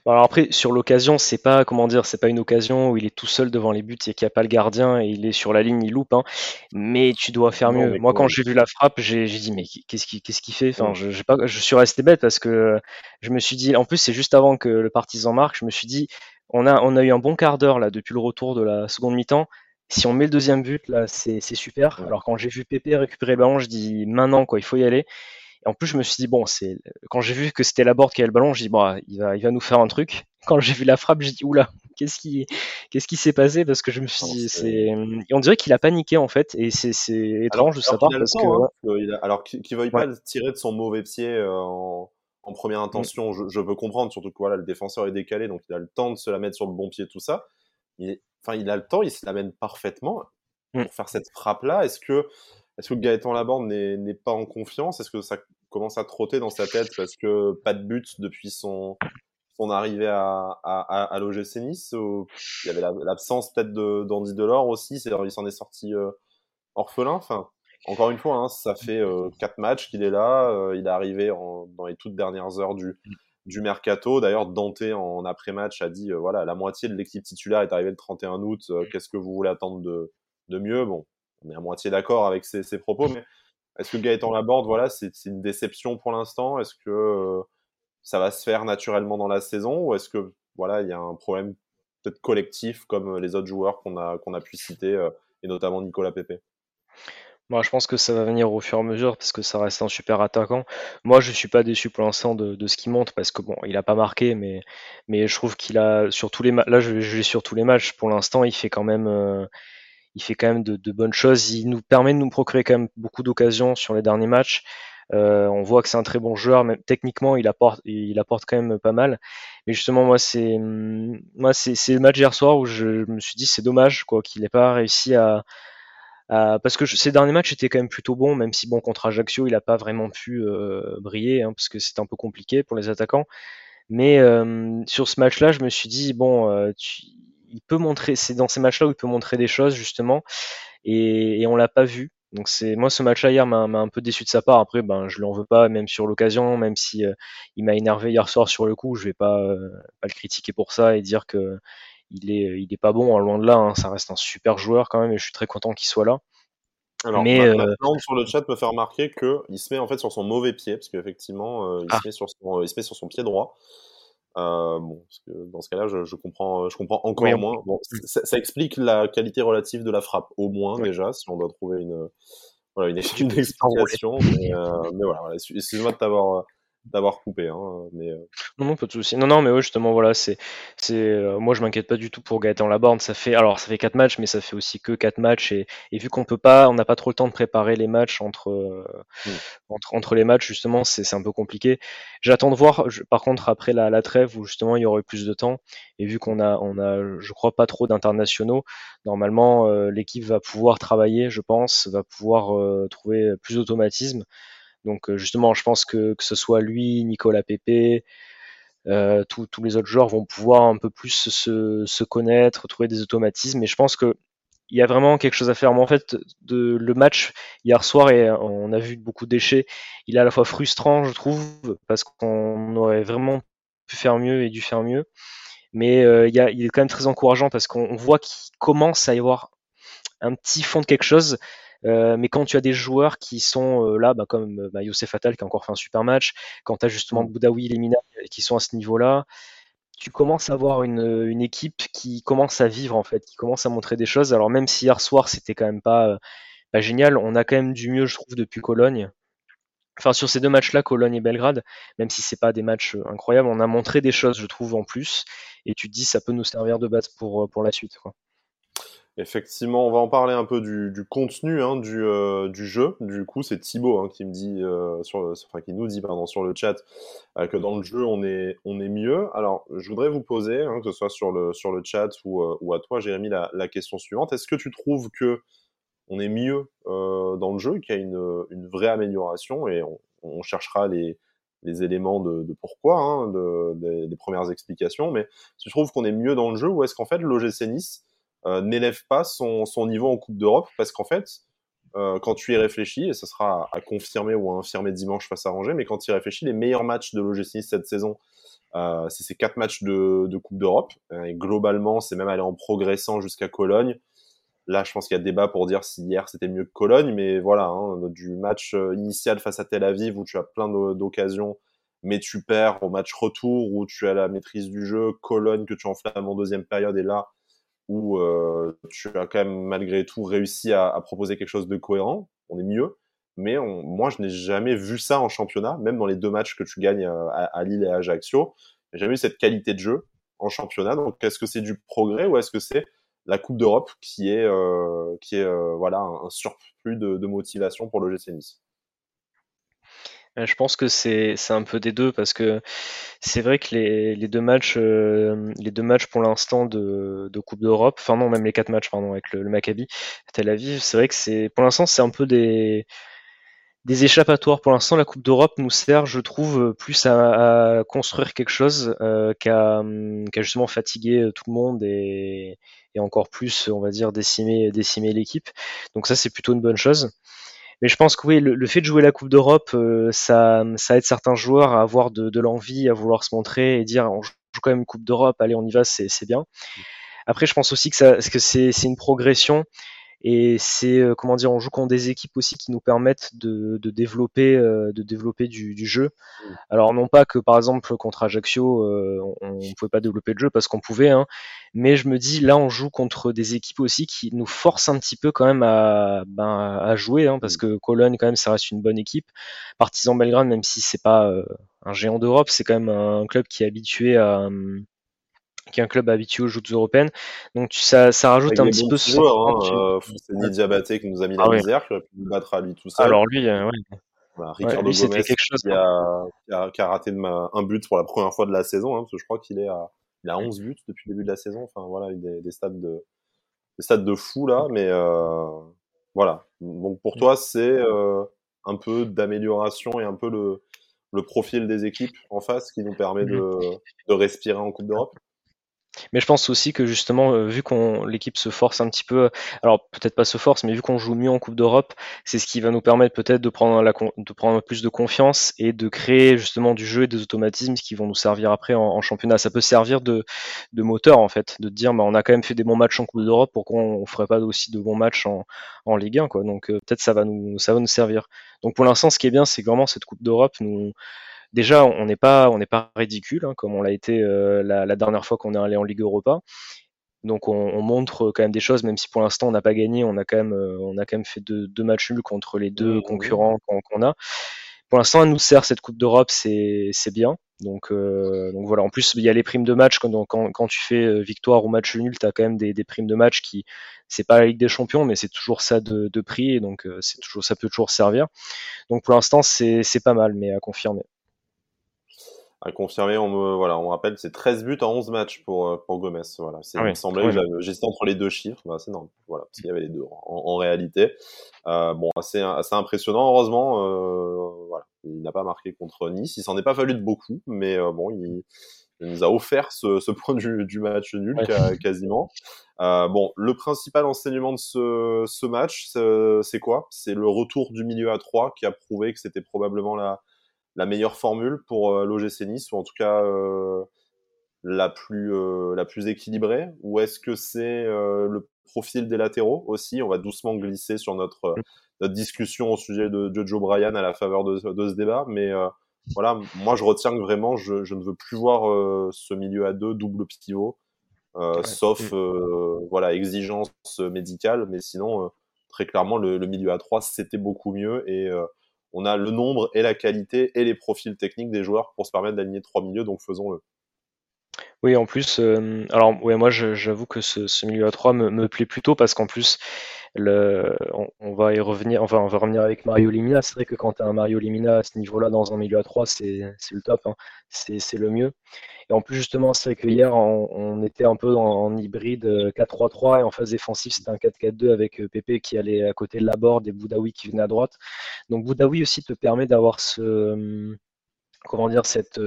Alors après, sur l'occasion, c'est pas comment dire, c'est pas une occasion où il est tout seul devant les buts et qu'il n'y a pas le gardien et il est sur la ligne, il loupe. Hein. Mais tu dois faire mieux. Moi, quand j'ai vu la frappe, j'ai dit mais qu'est-ce qu'il fait? Enfin, je, pas, je suis resté bête parce que je me suis dit. En plus, c'est juste avant que le partisan marque. Je me suis dit, on a on a eu un bon quart d'heure là depuis le retour de la seconde mi-temps. Si on met le deuxième but là, c'est super. Alors quand j'ai vu Pépé récupérer le ballon, je dis maintenant quoi, il faut y aller. Et en plus, je me suis dit, bon, c'est quand j'ai vu que c'était la board qui avait le ballon, je dis, bon, il va, il va nous faire un truc. [laughs] Quand j'ai vu la frappe, j'ai dit, oula, qu'est-ce qui, qu'est-ce qui s'est passé? Parce que je me suis dit, c'est, on dirait qu'il a paniqué en fait, et c'est, étrange de sa part parce que. Hein, alors qu'il ne veuille pas le tirer de son mauvais pied euh, en, en, première mm. intention, je, je, peux comprendre, surtout que voilà, le défenseur est décalé, donc il a le temps de se la mettre sur le bon pied, tout ça. Il, enfin, il a le temps, il se l'amène parfaitement mm. pour faire cette frappe là. Est-ce que est-ce que Gaëtan Laborde n'est pas en confiance? Est-ce que ça commence à trotter dans sa tête parce que pas de but depuis son, arrivée à, à, à, l'OGC Nice? Il y avait l'absence peut-être d'Andy Delors aussi, il s'en est sorti euh, orphelin. Enfin, encore une fois, hein, ça fait euh, quatre matchs qu'il est là. Euh, il est arrivé dans les toutes dernières heures du, mercato. D'ailleurs, Dante en après-match a dit voilà, la moitié de l'équipe titulaire est arrivée le 31 août. Qu'est-ce que vous voulez attendre de, de mieux? Bon, on est à moitié d'accord avec ses, propos, mais est-ce que Gaëtan Laborde, voilà, c'est une déception pour l'instant? Est-ce que euh, ça va se faire naturellement dans la saison ou est-ce que voilà, il y a un problème peut-être collectif comme les autres joueurs qu'on a a pu citer euh, et notamment Nicolas Pepe? Moi, je pense que ça va venir au fur et à mesure parce que ça reste un super attaquant. Moi, je suis pas déçu pour l'instant de, ce qu'il montre parce que bon, il a pas marqué, mais, mais je trouve qu'il a sur tous les là, je, je sur tous les matchs. Pour l'instant, il fait quand même, euh, il fait quand même de, de, bonnes choses. Il nous permet de nous procurer quand même beaucoup d'occasions sur les derniers matchs. Euh, on voit que c'est un très bon joueur, même techniquement, il apporte, il apporte quand même pas mal. Mais justement, moi, c'est, moi, c'est, le match hier soir où je me suis dit c'est dommage, quoi, qu'il n'ait pas réussi à, à parce que ces derniers matchs étaient quand même plutôt bons, même si bon contre Ajaccio, il n'a pas vraiment pu euh, briller, hein, parce que c'était un peu compliqué pour les attaquants. Mais euh, sur ce match-là, je me suis dit bon, euh, tu, il peut montrer, c'est dans ces matchs-là où il peut montrer des choses justement, et, et on l'a pas vu. Donc c'est moi ce match-là hier m'a un peu déçu de sa part. Après, ben je l'en veux pas, même sur l'occasion, même si euh, il m'a énervé hier soir sur le coup, je vais pas, euh, pas le critiquer pour ça et dire que il est il est pas bon, hein, loin de là. Hein, ça reste un super joueur quand même, et je suis très content qu'il soit là. Alors, mais euh... sur le chat me fait remarquer que il se met en fait sur son mauvais pied, parce qu'effectivement, euh, il, ah. se met sur son, il se met sur son pied droit. Euh, bon, parce que dans ce cas-là, je, je, comprends, je comprends encore moins. Bon, mmh. ça, ça, explique la qualité relative de la frappe, au moins déjà, si on doit trouver une, voilà, une, une [laughs] explication. Mais, euh, mais voilà, excuse-moi de t'avoir d'avoir coupé. Hein, mais, euh. Non, non, pas de souci. Non, non, mais ouais, justement, voilà, c'est, c'est, euh, moi, je m'inquiète pas du tout pour Gaëtan Laborde. Ça fait, alors, ça fait quatre matchs, mais ça fait aussi que quatre matchs, et, et vu qu'on peut pas, on n'a pas trop le temps de préparer les matchs entre, euh, mmh. entre, entre, les matchs, justement, c'est, c'est un peu compliqué. J'attends de voir, par contre, après la, la, trêve, où justement, il y aurait plus de temps, et vu qu'on a, on a, je crois pas trop d'internationaux, normalement, l'équipe va pouvoir travailler, je pense, va pouvoir trouver plus d'automatisme. Donc euh, justement, je pense que que ce soit lui, Nicolas Pepe, euh, tous les autres joueurs vont pouvoir un peu plus se, se, connaître, trouver des automatismes. Et je pense que il y a vraiment quelque chose à faire. Moi, en fait, de, le match hier soir, et on a vu beaucoup de déchets, il est à la fois frustrant, je trouve, parce qu'on aurait vraiment pu faire mieux et dû faire mieux. Mais il, y a, il est quand même très encourageant parce qu'on voit qu'il commence à y avoir un petit fond de quelque chose. Mais quand tu as des joueurs qui sont là, bah, comme bah, Youssef Fatal qui a encore fait un super match, quand tu as justement mm. Boudaoui et Lemina qui sont à ce niveau-là, tu commences à avoir une, une, équipe qui commence à vivre en fait, qui commence à montrer des choses. Alors même si hier soir c'était quand même pas, pas génial, on a quand même du mieux je trouve depuis Cologne. Enfin sur ces deux matchs-là, Cologne et Belgrade, même si c'est pas des matchs incroyables, on a montré des choses je trouve en plus, et tu te dis ça peut nous servir de base pour, pour la suite. Quoi. Effectivement, on va en parler un peu du, du contenu hein, du, euh, du, jeu. Du coup, c'est Thibaut hein, qui me dit, euh, sur, enfin qui nous dit pardon sur le chat euh, que dans le jeu on est on est mieux. Alors, je voudrais vous poser, hein, que ce soit sur le sur le chat ou, ou à toi, Jérémy, la, la question suivante. Est-ce que tu trouves que on est mieux dans le jeu, qu'il y a une, une vraie amélioration et on, on cherchera les les éléments de, de pourquoi, hein, de, des, premières explications. Mais tu trouves qu'on est mieux dans le jeu ou est-ce qu'en fait l'OGC Nice euh, n'élève pas son, niveau en Coupe d'Europe parce qu'en fait, euh, quand tu y réfléchis, et ce sera à, confirmer ou à infirmer dimanche face à Angers, mais quand tu y réfléchis, les meilleurs matchs de l'OGC cette saison, euh, c'est ces quatre matchs de, de Coupe d'Europe. Et globalement, c'est même aller en progressant jusqu'à Cologne. Là, je pense qu'il y a débat pour dire si hier c'était mieux que Cologne, mais voilà, hein, du match initial face à Tel Aviv où tu as plein d'occasions, mais tu perds au match retour où tu as la maîtrise du jeu, Cologne que tu enflammes en deuxième période, et là, où euh, tu as quand même malgré tout réussi à, proposer quelque chose de cohérent, on est mieux. Mais moi, je n'ai jamais vu ça en championnat, même dans les deux matchs que tu gagnes euh, à, Lille et à Ajaccio. J'ai jamais eu cette qualité de jeu en championnat. Donc, est-ce que c'est du progrès ou est-ce que c'est la Coupe d'Europe qui est, euh, voilà, un, surplus de, de motivation pour le GC Nice? Euh, je pense que c'est un peu des deux parce que c'est vrai que les, les deux matchs euh, les deux matchs pour l'instant de, de Coupe d'Europe, enfin non même les quatre matchs pardon avec le, Maccabi Tel Aviv, c'est vrai que c'est pour l'instant c'est un peu des des échappatoires. Pour l'instant, la Coupe d'Europe nous sert, je trouve, plus à, à construire quelque chose euh, qu'à qu justement fatiguer tout le monde et, et encore plus, on va dire, décimer, décimer l'équipe. Donc ça, c'est plutôt une bonne chose. Mais je pense que oui, le, fait de jouer la Coupe d'Europe, euh, ça, ça aide certains joueurs à avoir de, de l'envie, à vouloir se montrer et dire on joue quand même une Coupe d'Europe, allez, on y va, c'est bien. Après, je pense aussi que, que c'est une progression et c'est euh, comment dire, on joue contre des équipes aussi qui nous permettent de, de développer, euh, de développer du, du, jeu. Mm. Alors non pas que par exemple contre Ajaccio, euh, on, ne pouvait pas développer le jeu parce qu'on pouvait, hein, mais je me dis là on joue contre des équipes aussi qui nous forcent un petit peu quand même à, ben, à jouer, hein, parce mm. que Cologne quand même ça reste une bonne équipe. Partisan Belgrade, même si c'est pas un géant d'Europe, c'est quand même un club qui est habitué à qui est un club habitué aux joutes européennes. Donc ça, ça rajoute un petit peu ce hein, euh, C'est Nidia Baté qui nous a mis la ah misère, qui aurait pu nous battre à lui tout seul. Alors lui, euh, ouais. Voilà, Ricardo ouais, Gomez quelque chose, qui, a, qui, a, qui, a, raté ma, un but pour la première fois de la saison, hein, parce que je crois qu'il est à, il a 11 buts depuis le début de la saison. Enfin voilà, des, des stades de des stades de fou là, mais euh, voilà. Donc pour toi, c'est euh, un peu d'amélioration et un peu le, le profil des équipes en face qui nous permet de, mm-hmm. de respirer en Coupe d'Europe? Mais je pense aussi que justement, euh, vu qu'on l'équipe se force un petit peu, alors peut-être pas se force, mais vu qu'on joue mieux en Coupe d'Europe, c'est ce qui va nous permettre peut-être de prendre la, de prendre plus de confiance et de créer justement du jeu et des automatismes qui vont nous servir après en, championnat. Ça peut servir de, de moteur en fait, de dire bah, on a quand même fait des bons matchs en Coupe d'Europe, pourquoi on, ferait pas aussi de bons matchs en, Ligue 1 quoi. Donc euh, peut-être ça va nous ça va nous servir. Donc pour l'instant, ce qui est bien, c'est vraiment cette Coupe d'Europe nous déjà, on n'est pas, on n'est pas ridicule, hein, comme on l'a été euh, la, dernière fois qu'on est allé en Ligue Europa. Donc on, montre quand même des choses, même si pour l'instant on n'a pas gagné, on a quand même, euh, on a quand même fait deux, matchs nuls contre les deux concurrents qu'on a. Pour l'instant, elle nous sert cette Coupe d'Europe, c'est bien. Donc, euh, donc voilà. En plus, il y a les primes de match quand, quand, tu fais victoire ou match nul, tu as quand même des, primes de match qui, c'est pas la Ligue des Champions, mais c'est toujours ça de, de prix, et donc c'est toujours, ça peut toujours servir. Donc pour l'instant, c'est pas mal, mais à confirmer à confirmer. On me, voilà, on me rappelle, c'est 13 buts en 11 matchs pour, euh, pour Gomez. Voilà, c'est, ah il me semblait, j'hésitais entre les deux chiffres, bah, c'est normal. Voilà, parce qu'il y avait les deux en, en réalité. Euh, bon, assez, assez impressionnant. Heureusement, euh, voilà, il n'a pas marqué contre Nice. Il s'en est pas fallu de beaucoup, mais euh, bon, il, il, nous a offert ce, ce point du, du match nul quasiment. Euh, bon, le principal enseignement de ce, ce match, c'est quoi? C'est le retour du milieu à 3 qui a prouvé que c'était probablement la la meilleure formule pour l'OGC Nice, ou en tout cas la plus la plus équilibrée? Ou est-ce que c'est le profil des latéraux aussi? On va doucement glisser sur notre mmh. notre discussion au sujet de, Joe Bryan à la faveur de, de ce débat mais voilà moi je retiens que vraiment je, je ne veux plus voir ce milieu à deux double pivot sauf mmh. voilà exigence médicale mais sinon très clairement le, le, milieu à trois c'était beaucoup mieux et on a le nombre et la qualité et les profils techniques des joueurs pour se permettre d'aligner trois milieux donc faisons-le oui, en plus, euh, alors ouais, moi j'avoue que ce, milieu à 3 me, plaît plutôt parce qu'en plus, le, on, va y revenir, enfin on va revenir avec Mario Limina. C'est vrai que quand tu as un Mario Limina à ce niveau-là dans un milieu à 3, c'est le top, hein. c'est le mieux. Et en plus, justement, c'est vrai que hier on, était un peu en, hybride 4-3-3 euh, et en phase défensive, c'était un 4-4-2 avec euh, Pépé qui allait à côté de la board et Boudaoui qui venait à droite. Donc Boudaoui aussi te permet d'avoir ce comment dire cette,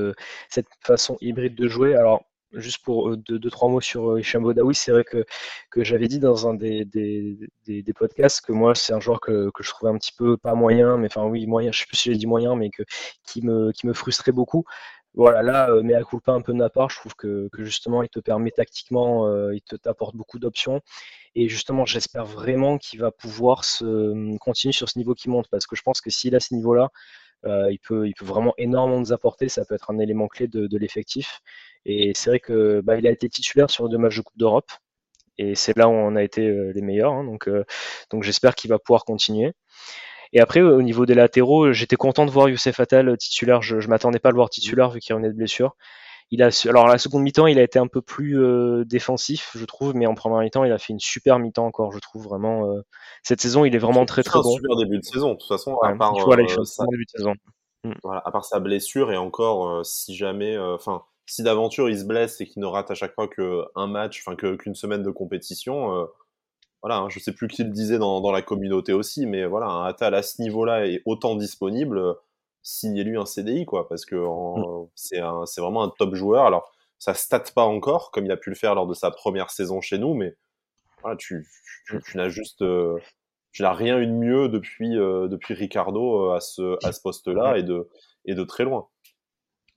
cette façon hybride de jouer. Alors juste pour euh, deux, trois mots sur euh, Hicham Boudaoui, c'est vrai que, que j'avais dit dans un des, des, podcasts que moi, c'est un joueur que, que, je trouvais un petit peu pas moyen, mais enfin oui, moyen, je sais plus si j'ai dit moyen, mais que, qui, me, qui me frustrait beaucoup. Voilà, là, euh, mais à coup pas un peu de ma part, je trouve que, justement, il te permet tactiquement, il te t'apporte beaucoup d'options. Et justement, j'espère vraiment qu'il va pouvoir se continuer sur ce niveau qui monte, parce que je pense que s'il a ce niveau-là, il, peut, il peut vraiment énormément nous apporter. Ça peut être un élément clé de, de l'effectif. Et c'est vrai que bah, il a été titulaire sur deux matchs de Coupe d'Europe. Et c'est là où on a été euh, les meilleurs. Hein, donc, euh, donc j'espère qu'il va pouvoir continuer. Et après, au niveau des latéraux, j'étais content de voir Youssef Attal titulaire. Je, je m'attendais pas à le voir titulaire vu qu'il revenait de blessure. Il a, alors la seconde mi-temps, il a été un peu plus euh, défensif, je trouve, mais en première mi-temps, il a fait une super mi-temps encore, je trouve vraiment. cette saison, il est vraiment très très bon. Un super début de saison, de toute façon. à part, voilà, un début de saison. Mm. Voilà, à part sa blessure et encore, si jamais, enfin si d'aventure il se blesse et qu'il ne rate à chaque fois qu'un match, enfin qu'une semaine de compétition, euh, voilà, hein, je sais plus qui le disait dans, dans, la communauté aussi, mais voilà, un Atal à ce niveau-là est autant disponible, signez-lui un CDI, quoi, parce que mm. c'est vraiment un top joueur. Alors, ça stat pas encore, comme il a pu le faire lors de sa première saison chez nous, mais voilà, tu, tu, tu, n'as juste, euh, tu n'as rien eu de mieux depuis, euh, depuis Ricardo à ce, à ce poste-là mm. et de, et de très loin.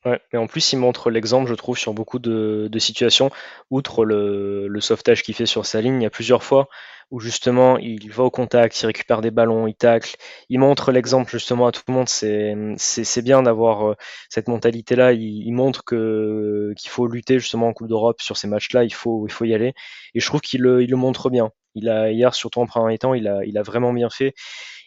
Ouais, et en plus, il montre l'exemple, je trouve, sur beaucoup de, situations. Outre le, sauvetage qu'il fait sur sa ligne, il y a plusieurs fois où justement il va au contact, il récupère des ballons, il tacle. Il montre l'exemple justement à tout le monde. C'est, bien d'avoir euh, cette mentalité-là. Il, montre qu'il faut lutter justement en Coupe d'Europe sur ces matchs-là. Il faut, y aller. Et je trouve qu'il le, montre bien. Hier, surtout en premier temps, il a vraiment bien fait.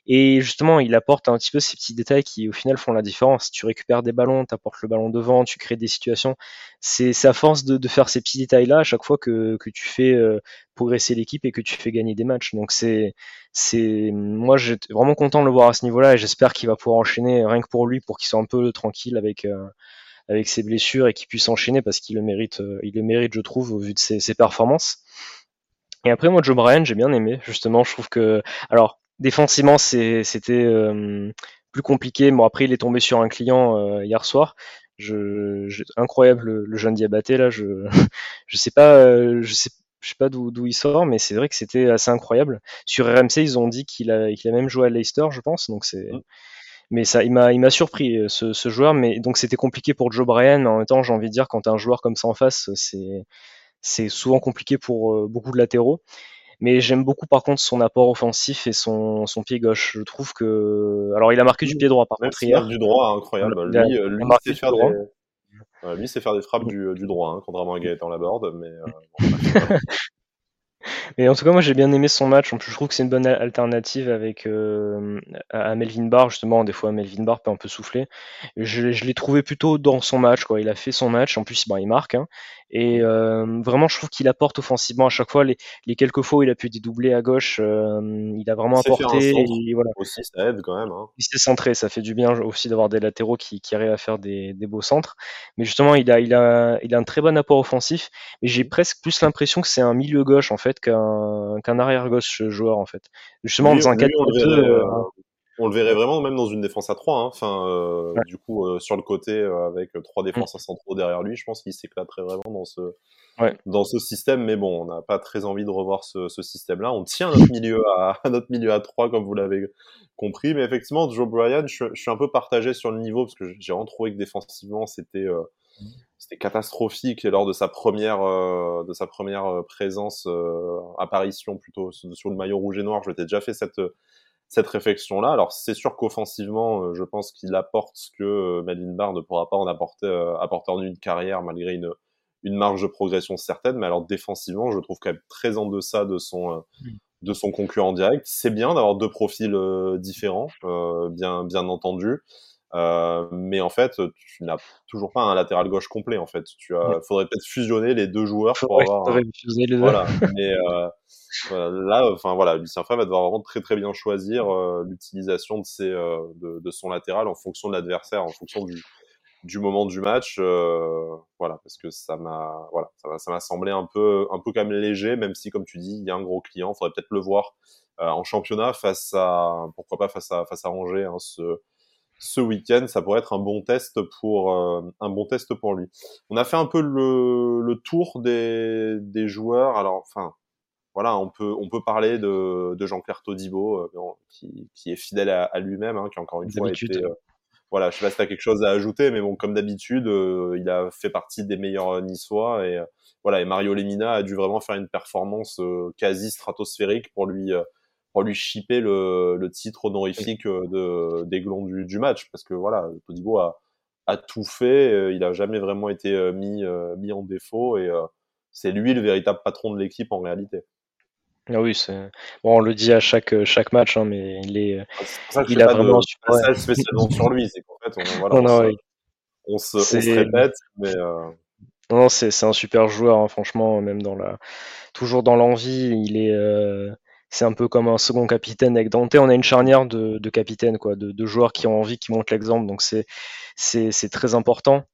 Et justement, il apporte un petit peu ces petits détails qui, au final, font la différence. Tu récupères des ballons, tu apportes le ballon devant, tu crées des situations. C'est à force de, de, faire ces petits détails-là à chaque fois que, que tu fais euh, progresser l'équipe et que tu fais gagner des matchs. Donc c'est, c'est, moi, j'étais vraiment content de le voir à ce niveau-là et j'espère qu'il va pouvoir enchaîner rien que pour lui, pour qu'il soit un peu tranquille avec. Euh, avec ses blessures et qu'il puisse enchaîner parce qu'il le mérite, euh, il le mérite, je trouve, au vu de ses, ses performances. Et après, moi, Joe Bryan, j'ai bien aimé. Justement, je trouve que, alors, Défensivement, c'était euh, plus compliqué. Bon, après, il est tombé sur un client euh, hier soir. Je, incroyable le, jeune Diabaté là. Je, [laughs] je sais pas, euh, je sais, je sais pas d'où il sort, mais c'est vrai que c'était assez incroyable. Sur RMC, ils ont dit qu'il a, qu'il a même joué à Leicester, je pense. Donc c'est, mmh. mais ça, il m'a, il m'a surpris ce, ce, joueur. Mais donc c'était compliqué pour Joe Bryan. En même temps, j'ai envie de dire, quand as un joueur comme ça en face, c'est, c'est souvent compliqué pour beaucoup de latéraux. Mais j'aime beaucoup par contre son apport offensif et son, son pied gauche. Je trouve que. Alors il a marqué du pied droit par contre hier. Du droit, incroyable. Lui, euh, lui, il sait faire des... lui, c'est faire des frappes du, du droit, hein, contrairement à Gaëtan Laborde. Mais, euh, Et [laughs] en tout cas, moi j'ai bien aimé son match. En plus, je trouve que c'est une bonne alternative avec euh, à Melvin Barr. Justement, des fois Melvin Barr peut un peu souffler. Je, je l'ai trouvé plutôt dans son match. Quoi. Il a fait son match. En plus, bah, il marque. Hein. Et euh, vraiment, je trouve qu'il apporte offensivement à chaque fois. Les, les, quelques fois où il a pu dédoubler à gauche, euh, il a vraiment apporté. Et, voilà. Aussi, ça aide quand même. Hein. Il s'est centré. Ça fait du bien aussi d'avoir des latéraux qui, qui arrivent à faire des, des, beaux centres. Mais justement, il a, il a, il a un très bon apport offensif. Mais j'ai presque plus l'impression que c'est un milieu gauche en fait qu'un qu'un arrière gauche joueur en fait. Justement, dans un 4 2 on le verrait vraiment même dans une défense à 3. Hein. Enfin, euh, du coup, euh, sur le côté, euh, avec trois défenses à centraux derrière lui, je pense qu'il s'éclaterait vraiment dans ce, dans ce système, mais bon, on n'a pas très envie de revoir ce, système-là. On tient notre [laughs] milieu à, [laughs] notre milieu à 3, comme vous l'avez compris, mais effectivement, Joe Bryan, je, suis un peu partagé sur le niveau parce que j'ai vraiment trouvé que défensivement, c'était euh, c'était catastrophique lors de sa première de sa première présence apparition plutôt sur le maillot rouge et noir. Je m'étais déjà fait cette cette réflexion-là. Alors c'est sûr qu'offensivement, je pense qu'il apporte ce que Melvin Barr ne pourra pas en apporter, apporter en une carrière malgré une, une marge de progression certaine, mais alors défensivement, je trouve quand même très en deçà de son, euh, mm. de son concurrent direct. C'est bien d'avoir deux profils euh, différents, euh, bien, bien entendu. Mais en fait, tu n'as toujours pas un latéral gauche complet. En fait, tu as, faudrait peut-être fusionner les deux joueurs pour avoir. Un... Les deux. Voilà. [laughs] mais là, enfin voilà, Lucien Favre va devoir vraiment très très bien choisir l'utilisation de ses, de, de, son latéral en fonction de l'adversaire, en fonction du, du moment du match, euh, voilà, parce que ça m'a, voilà, ça m'a semblé un peu, un peu quand même léger, même si, comme tu dis, il y a un gros client, faudrait peut-être le voir euh, en championnat face à, pourquoi pas face à, face à Angers, hein, ce, ce week-end, ça pourrait être un bon test pour, euh, un bon test pour lui. On a fait un peu le, le tour des, des joueurs, alors, enfin, voilà, on peut, on peut parler de, de Jean-Claire Todibo, qui, qui est fidèle à, à lui-même, hein, qui encore une fois été voilà, je sais pas si tu as quelque chose à ajouter, mais bon, comme d'habitude, euh, il a fait partie des meilleurs euh, niçois et euh, voilà, et Mario Lemina a dû vraiment faire une performance quasi stratosphérique pour lui pour lui chipper le, le titre honorifique de d'aiglon du, du match parce que voilà, Todibo a a tout fait, il a jamais vraiment été mis mis en défaut et c'est lui le véritable patron de l'équipe en réalité. Ah oui, c'est bon, on le dit à chaque chaque match, hein, mais il est, ah, il a vraiment super passage spécialement sur lui, c'est qu'en fait, on, [laughs] voilà, on, on, se, on, se, répète, mais euh... non, c'est c'est un super joueur, hein, franchement, même dans la toujours dans l'envie, il est euh... c'est un peu comme un second capitaine avec Dante. On a une charnière de, de capitaine, quoi, de, de joueurs qui ont envie, qui montrent l'exemple, donc c'est c'est c'est très important.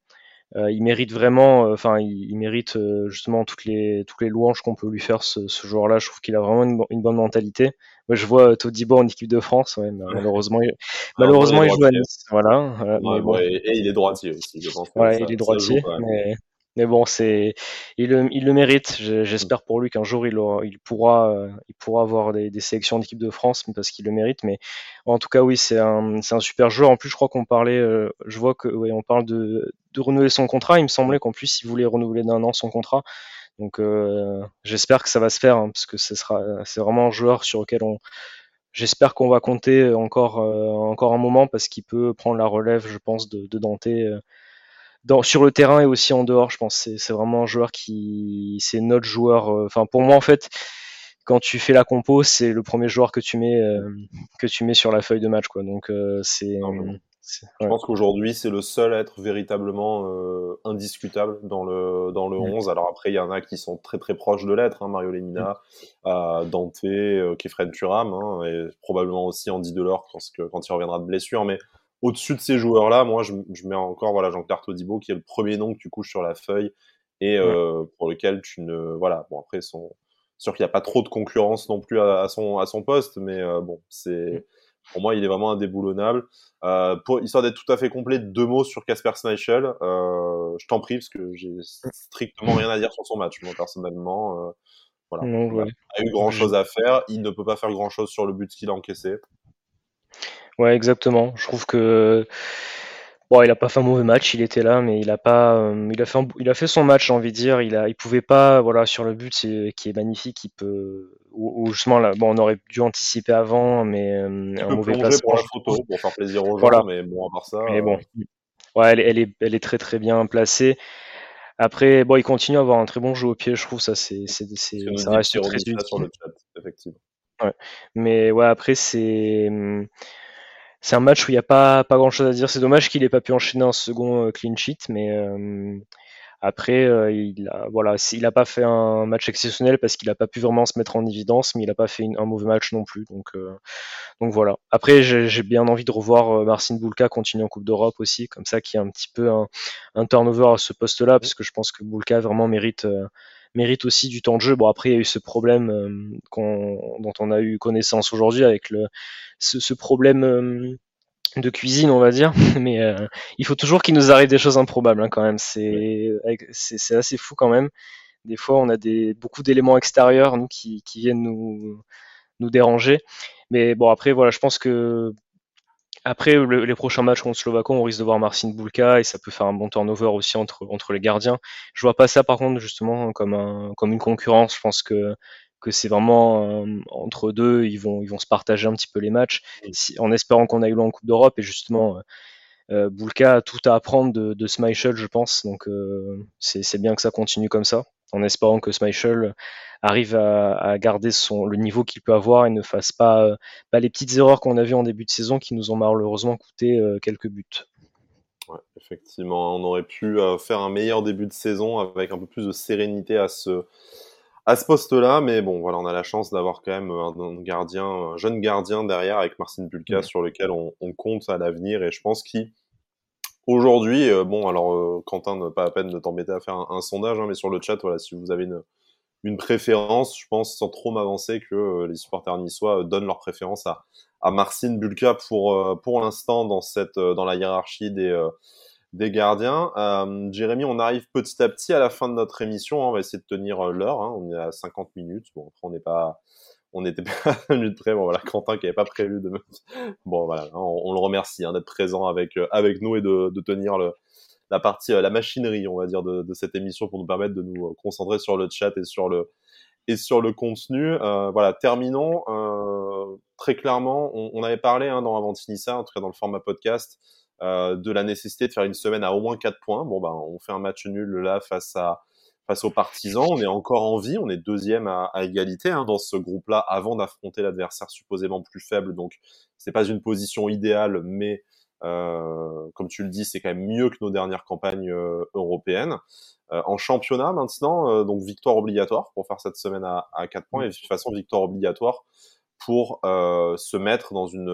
Euh, il mérite vraiment, euh, enfin, il, mérite euh, justement toutes les toutes les louanges qu'on peut lui faire ce, ce joueur-là. Je trouve qu'il a vraiment une, bonne mentalité. Moi, je vois Todibo en équipe de France, ouais, malheureusement, il, malheureusement, il joue à Nice, voilà. et, et, il est droitier aussi, je pense. Ouais, il est droitier, mais mais bon, c'est il le, mérite. J'espère pour lui qu'un jour il, pourra euh, il pourra avoir des, sélections d'équipe de France parce qu'il le mérite. Mais en tout cas, oui, c'est un c'est un super joueur. En plus, je crois qu'on parlait, euh, je vois que oui, on parle de de renouveler son contrat. Il me semblait qu'en plus, il voulait renouveler d'un an son contrat. Donc euh, j'espère que ça va se faire hein, parce que ce sera c'est vraiment un joueur sur lequel on J'espère qu'on va compter encore encore un moment parce qu'il peut prendre la relève, je pense, de, de Dante sur le terrain et aussi en dehors, je pense. C'est vraiment un joueur qui, c'est notre joueur. Euh, enfin, pour moi, en fait, quand tu fais la compo, c'est le premier joueur que tu mets euh, que tu mets sur la feuille de match, quoi. Donc euh, c'est. Je pense qu'aujourd'hui, c'est le seul à être véritablement indiscutable dans le, dans le 11. Alors après, il y en a qui sont très très proches de l'être, hein, Mario Lemina, Dante, Kefren Turam, hein, et probablement aussi Andy Delors quand, quand il reviendra de blessure. Mais au-dessus de ces joueurs-là, moi, je, mets encore voilà Jean-Claire Todibo qui est le premier nom que tu couches sur la feuille et euh, pour lequel tu ne voilà bon après son sûr qu'il n'y a pas trop de concurrence non plus à, son à son poste, mais euh, bon c'est pour moi il est vraiment indéboulonnable. Euh, pour histoire d'être tout à fait complet, deux mots sur Casper Schmeichel. Je t'en prie parce que j'ai strictement rien à dire sur son match moi personnellement. Voilà, il n'a pas eu grand chose à faire. Il ne peut pas faire grand chose sur le but qu'il a encaissé. Ouais, exactement. Je trouve que bon, il a pas fait un mauvais match, il était là, mais il a pas, euh, il a fait, il a fait son match, j'ai envie de dire. Il a, il pouvait pas, voilà, sur le but qui est magnifique, il peut, ou, justement là, bon, on aurait dû anticiper avant, mais euh, un mauvais pour la photo, pour faire plaisir aux gens, mais bon, à part ça. Mais bon, euh, ouais, elle, elle, est, elle est très très bien placée. Après, bon, il continue à avoir un très bon jeu au pied, je trouve ça, c'est, c'est, c'est ça reste très utile. Sur le chat, effectivement. Ouais. Mais ouais, après c'est hum, c'est un match où il n'y a pas, pas grand chose à dire. C'est dommage qu'il ait pas pu enchaîner un second euh, clean sheet, mais euh, après, euh, il voilà, il a pas fait un match exceptionnel parce qu'il a pas pu vraiment se mettre en évidence, mais il a pas fait un mauvais match non plus. Donc, donc voilà. Après, j'ai bien envie de revoir Marcin Bulka continuer en Coupe d'Europe aussi, comme ça, qui a un petit peu un, un turnover à ce poste-là, parce que je pense que Bulka vraiment mérite mérite aussi du temps de jeu. Bon, après, il y a eu ce problème euh, dont on a eu connaissance aujourd'hui avec le, ce, problème euh, de cuisine, on va dire. [laughs] Mais euh, il faut toujours qu'il nous arrive des choses improbables hein, quand même. C'est, c'est assez fou quand même. Des fois, on a des, beaucoup d'éléments extérieurs nous, qui, qui viennent nous, nous déranger. Mais bon, après, voilà, je pense que après les prochains matchs contre Slovako, on risque de voir Marcin Bulka et ça peut faire un bon turnover aussi entre, entre les gardiens. Je vois pas ça par contre justement comme, un, comme une concurrence. Je pense que, que c'est vraiment euh, entre deux, ils vont, ils vont se partager un petit peu les matchs en espérant qu'on aille loin en Coupe d'Europe et justement. Euh, euh Bulka a tout à apprendre de, de Schmeichel, je pense, donc euh, c'est bien que ça continue comme ça en espérant que Schmeichel arrive à, garder son, le niveau qu'il peut avoir et ne fasse pas, pas les petites erreurs qu'on a vues en début de saison qui nous ont malheureusement coûté euh, quelques buts. effectivement, on aurait pu euh, faire un meilleur début de saison avec un peu plus de sérénité à ce, à ce poste-là, mais bon, voilà, on a la chance d'avoir quand même un, gardien, un jeune gardien derrière avec Marcin Bulka sur lequel on, on compte à l'avenir et je pense qu'il Aujourd'hui, euh, bon, alors euh, Quentin, pas à peine de t'embêter à faire un, sondage, hein, mais sur le chat, voilà, si vous avez une, une préférence, je pense sans trop m'avancer que euh, les supporters niçois donnent leur préférence à, à Marcin Bulka pour pour l'instant dans dans la hiérarchie des des gardiens. Jérémy, on arrive petit à petit à la fin de notre émission. Hein, on va essayer de tenir l'heure. Hein, on est à 50 minutes. Bon, après, on n'est pas on n'était pas à une minute près. Bon voilà, Quentin qui n'avait pas prévu de. [laughs] Bon voilà, hein, on, le remercie hein, d'être présent avec euh, avec nous et de, de tenir le, la partie, euh, la machinerie, on va dire, de, cette émission pour nous permettre de nous euh, concentrer sur le chat et sur le et sur le contenu. Voilà, terminons. Très clairement, on, avait parlé hein, dans Avantinissa, en tout cas dans le format podcast, de la nécessité de faire une semaine à au moins 4 points. Bon, ben, on fait un match nul là face à face aux partisans. On est encore en vie, on est deuxième à, égalité hein, dans ce groupe-là avant d'affronter l'adversaire supposément plus faible. Donc c'est pas une position idéale, mais euh, comme tu le dis, c'est quand même mieux que nos dernières campagnes euh, européennes. Euh, en championnat maintenant, euh, donc victoire obligatoire pour faire cette semaine à, à 4 points et de toute façon victoire obligatoire pour se mettre dans une,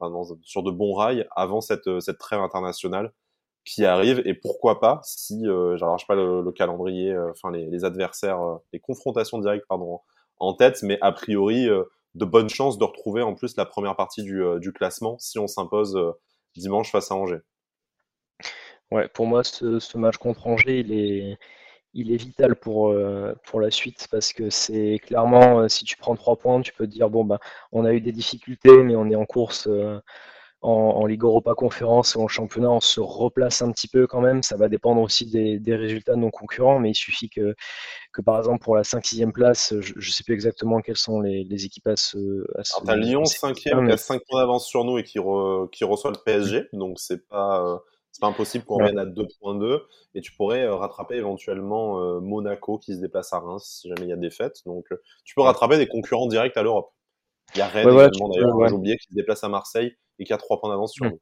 enfin, sur de bons rails avant cette, cette trêve internationale qui arrive et pourquoi pas si euh, pas le, calendrier euh, enfin les, adversaires euh, les confrontations directes pardon en tête mais a priori euh, de bonnes chances de retrouver en plus la première partie du, classement si on s'impose dimanche face à Angers. Ouais pour moi ce, match contre Angers il est vital pour, pour la suite parce que c'est clairement si tu prends trois points tu peux te dire bon bah on a eu des difficultés mais on est en course en, Ligue Europa Conférence et en championnat, on se replace un petit peu quand même. Ça va dépendre aussi des, résultats de nos concurrents, mais il suffit que, que par exemple pour la 5-6e place, je ne sais plus exactement quelles sont les, équipes à ce. À Lyon 5e qui a 5 points d'avance sur nous et qui, qui reçoit le PSG, donc c'est pas. Euh, c'est pas impossible qu'on revienne à 2.2 et tu pourrais euh, rattraper éventuellement euh, Monaco qui se déplace à Reims si jamais il y a des fêtes. Donc tu peux rattraper des concurrents directs à l'Europe. Il y a Rennes également d'ailleurs, j'ai oublié, qui se déplace à Marseille et qui a trois points d'avance sur mmh. nous.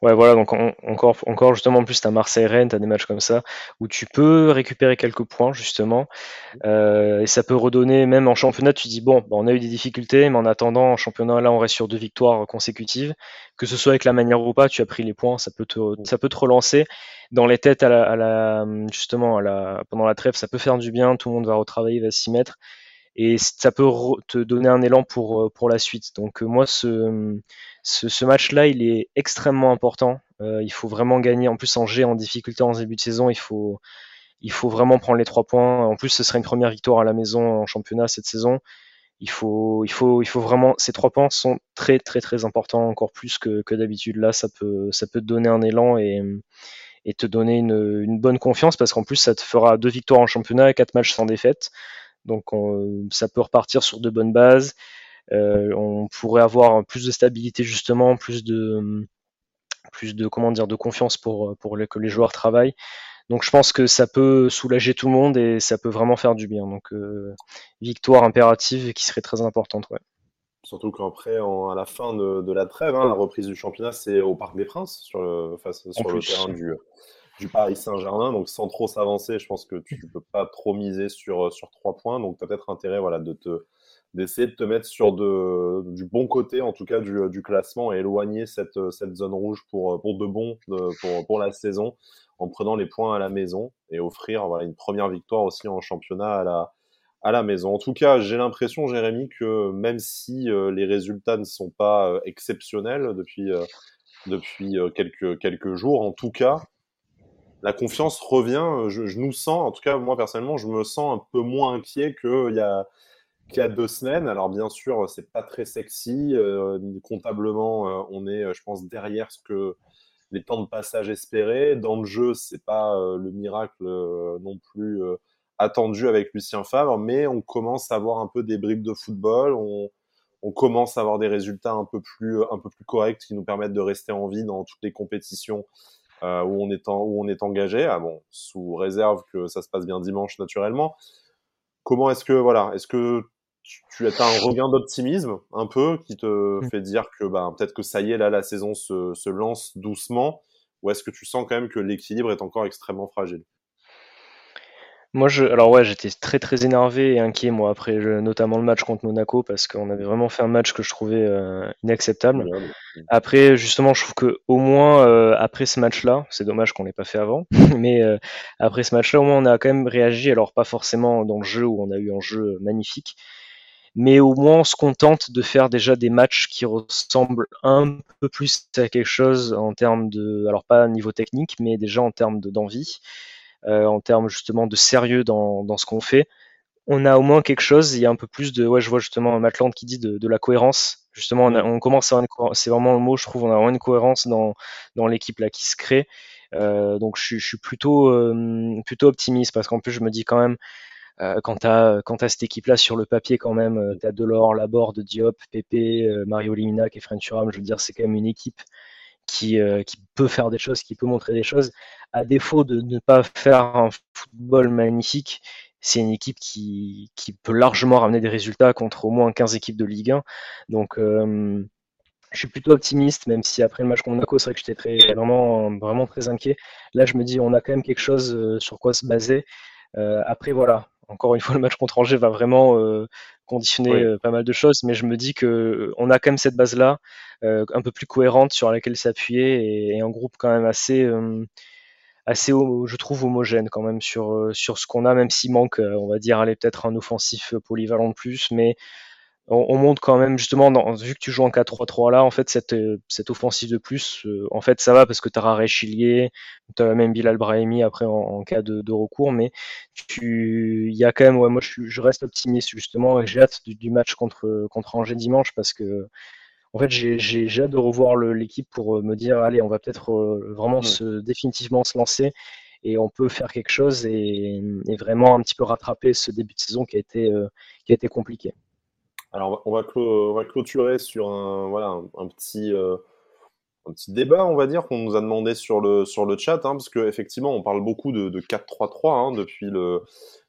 Ouais, voilà, donc encore, encore justement, en plus, tu as Marseille-Rennes, tu as des matchs comme ça, où tu peux récupérer quelques points, justement, euh, et ça peut redonner, même en championnat, tu dis, bon, bah, on a eu des difficultés, mais en attendant, en championnat, là, on reste sur deux victoires consécutives, que ce soit avec la manière ou pas, tu as pris les points, ça peut te, ça peut te relancer. Dans les têtes, à la, à la justement, à la, pendant la trêve, ça peut faire du bien, tout le monde va retravailler, va s'y mettre et ça peut te donner un élan pour, euh, pour la suite. Donc euh, moi, ce, ce, match-là, il est extrêmement important. Euh, il faut vraiment gagner. En plus, en G, en difficulté en début de saison, il faut, il faut vraiment prendre les trois points. En plus, ce serait une première victoire à la maison en championnat cette saison. Il faut, il faut, il faut vraiment. Ces trois points sont très, très, très importants, encore plus que, que d'habitude. Là, ça peut, ça peut te donner un élan et, te donner une, une bonne confiance parce qu'en plus, ça te fera deux victoires en championnat et quatre matchs sans défaite. Donc ça peut repartir sur de bonnes bases. Euh, on pourrait avoir plus de stabilité justement, plus de plus de comment dire de confiance pour pour que les joueurs travaillent. Donc je pense que ça peut soulager tout le monde et ça peut vraiment faire du bien. Donc euh, victoire impérative qui serait très importante. Ouais. Surtout qu'après, à la fin de, la trêve, hein, la reprise du championnat, c'est au Parc des Princes, sur le, face, sur le terrain du, du Paris Saint-Germain. Donc, sans trop s'avancer, je pense que tu ne peux pas trop miser sur, euh, sur trois points. Donc, tu as peut-être intérêt voilà, de te, d'essayer de te mettre sur de, du bon côté, en tout cas, du, du classement et éloigner cette, cette zone rouge pour, pour de bon pour, pour la saison en prenant les points à la maison et offrir voilà, une première victoire aussi en championnat à la, à la maison. En tout cas, j'ai l'impression, Jérémy, que même si euh, les résultats ne sont pas euh, exceptionnels depuis, depuis quelques, quelques jours, en tout cas, la confiance revient. Je, je, nous sens, en tout cas moi personnellement, je me sens un peu moins inquiet qu'il y a y a deux semaines. Alors bien sûr, c'est pas très sexy. Euh, comptablement, euh, on est, je pense, derrière ce que les temps de passage espérés. Dans le jeu, c'est pas euh, le miracle non plus attendu avec Lucien Favre, mais on commence à avoir un peu des bribes de football. On, commence à avoir des résultats un peu plus corrects qui nous permettent de rester en vie dans toutes les compétitions euh, où on est en, où on est engagé. Ah bon, sous réserve que ça se passe bien dimanche naturellement. Comment est-ce que voilà, est-ce que tu, as un regain d'optimisme un peu qui te mmh. fait dire que bah, peut-être que ça y est là la saison se, se lance doucement ou est-ce que tu sens quand même que l'équilibre est encore extrêmement fragile? Moi, je, alors ouais, j'étais très très énervé et inquiet moi après, notamment le match contre Monaco parce qu'on avait vraiment fait un match que je trouvais euh, inacceptable. Après, justement, je trouve que au moins euh, après ce match-là, c'est dommage qu'on l'ait pas fait avant, [laughs] mais euh, après ce match-là, au moins on a quand même réagi. Alors pas forcément dans le jeu où on a eu un jeu magnifique, mais au moins on se contente de faire déjà des matchs qui ressemblent un peu plus à quelque chose en termes de, alors pas niveau technique, mais déjà en termes d'envie. Euh, en termes justement de sérieux dans, dans ce qu'on fait, on a au moins quelque chose. Il y a un peu plus de, ouais, je vois justement Matland qui dit de, de la cohérence. Justement, on, on commence à avoir c'est vraiment le mot, je trouve, on a vraiment une cohérence dans, dans l'équipe là qui se crée. Euh, donc je, je, suis plutôt euh, plutôt optimiste parce qu'en plus je me dis quand même euh, quand t'as quand as cette équipe là sur le papier quand même, t'as Delors, Laborde, Diop, Pépé, Mario Liminac et French Thuram. Je veux dire, c'est quand même une équipe qui, qui peut faire des choses, qui peut montrer des choses à défaut de ne pas faire un football magnifique, c'est une équipe qui, peut largement ramener des résultats contre au moins 15 équipes de Ligue 1. Donc, euh, je suis plutôt optimiste, même si après le match contre Monaco, c'est vrai que j'étais vraiment, vraiment très inquiet. Là, je me dis, on a quand même quelque chose euh, sur quoi se baser. Euh, après, voilà, encore une fois, le match contre Angers va vraiment euh, conditionner euh, pas mal de choses, mais je me dis que euh, on a quand même cette base-là, un peu plus cohérente sur laquelle s'appuyer et, et, un groupe quand même assez assez, je trouve, homogène quand même sur, sur ce qu'on a, même s'il manque, on va dire, aller peut-être un offensif polyvalent de plus, mais on, monte quand même justement, dans, vu que tu joues en 4-3-3 là, en fait, cette, cette offensive de plus, en fait, ça va parce que tu as Raré Chilier, tu as même Bilal Brahimi après en, cas de, de, recours, mais il y a quand même, ouais, moi je, je reste optimiste justement et j'ai hâte du, du, match contre, contre Angers dimanche parce que en fait, j'ai hâte de revoir l'équipe pour euh, me dire, allez, on va peut-être euh, vraiment se, définitivement se lancer et on peut faire quelque chose et, vraiment un petit peu rattraper ce début de saison qui a été, euh, qui a été compliqué. Alors, on va, clôturer sur un, voilà, un, petit, un petit débat, on va dire, qu'on nous a demandé sur le, sur le chat, hein, parce qu'effectivement, on parle beaucoup de, de 4-3-3 hein, depuis, le,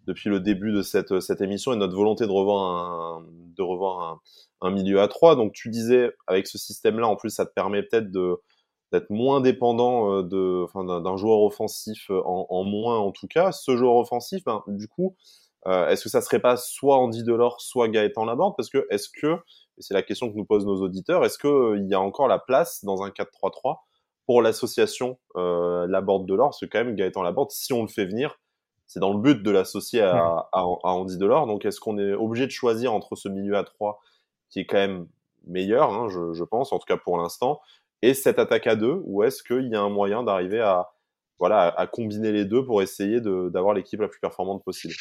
depuis le début de cette, cette émission et notre volonté de revoir un, de revoir un, milieu à 3. Donc tu disais, avec ce système-là, en plus, ça te permet peut-être d'être moins dépendant euh, d'un joueur offensif euh, en, moins en tout cas. Ce joueur offensif, ben, du coup, euh, est-ce que ça serait pas soit Andy Delors, soit Gaëtan Laborde? Parce que est-ce que, et c'est la question que nous posent nos auditeurs, est-ce qu'il y a encore la place dans un 4-3-3 pour l'association euh, Laborde-Delors Parce que quand même, Gaëtan Laborde, si on le fait venir, c'est dans le but de l'associer à, à, à, Andy Delors. Donc est-ce qu'on est obligé de choisir entre ce milieu à 3 qui est quand même meilleur, hein, je, je, pense, en tout cas pour l'instant, et cette attaque à deux, ou est-ce qu'il y a un moyen d'arriver à, voilà, à combiner les deux pour essayer d'avoir l'équipe la plus performante possible?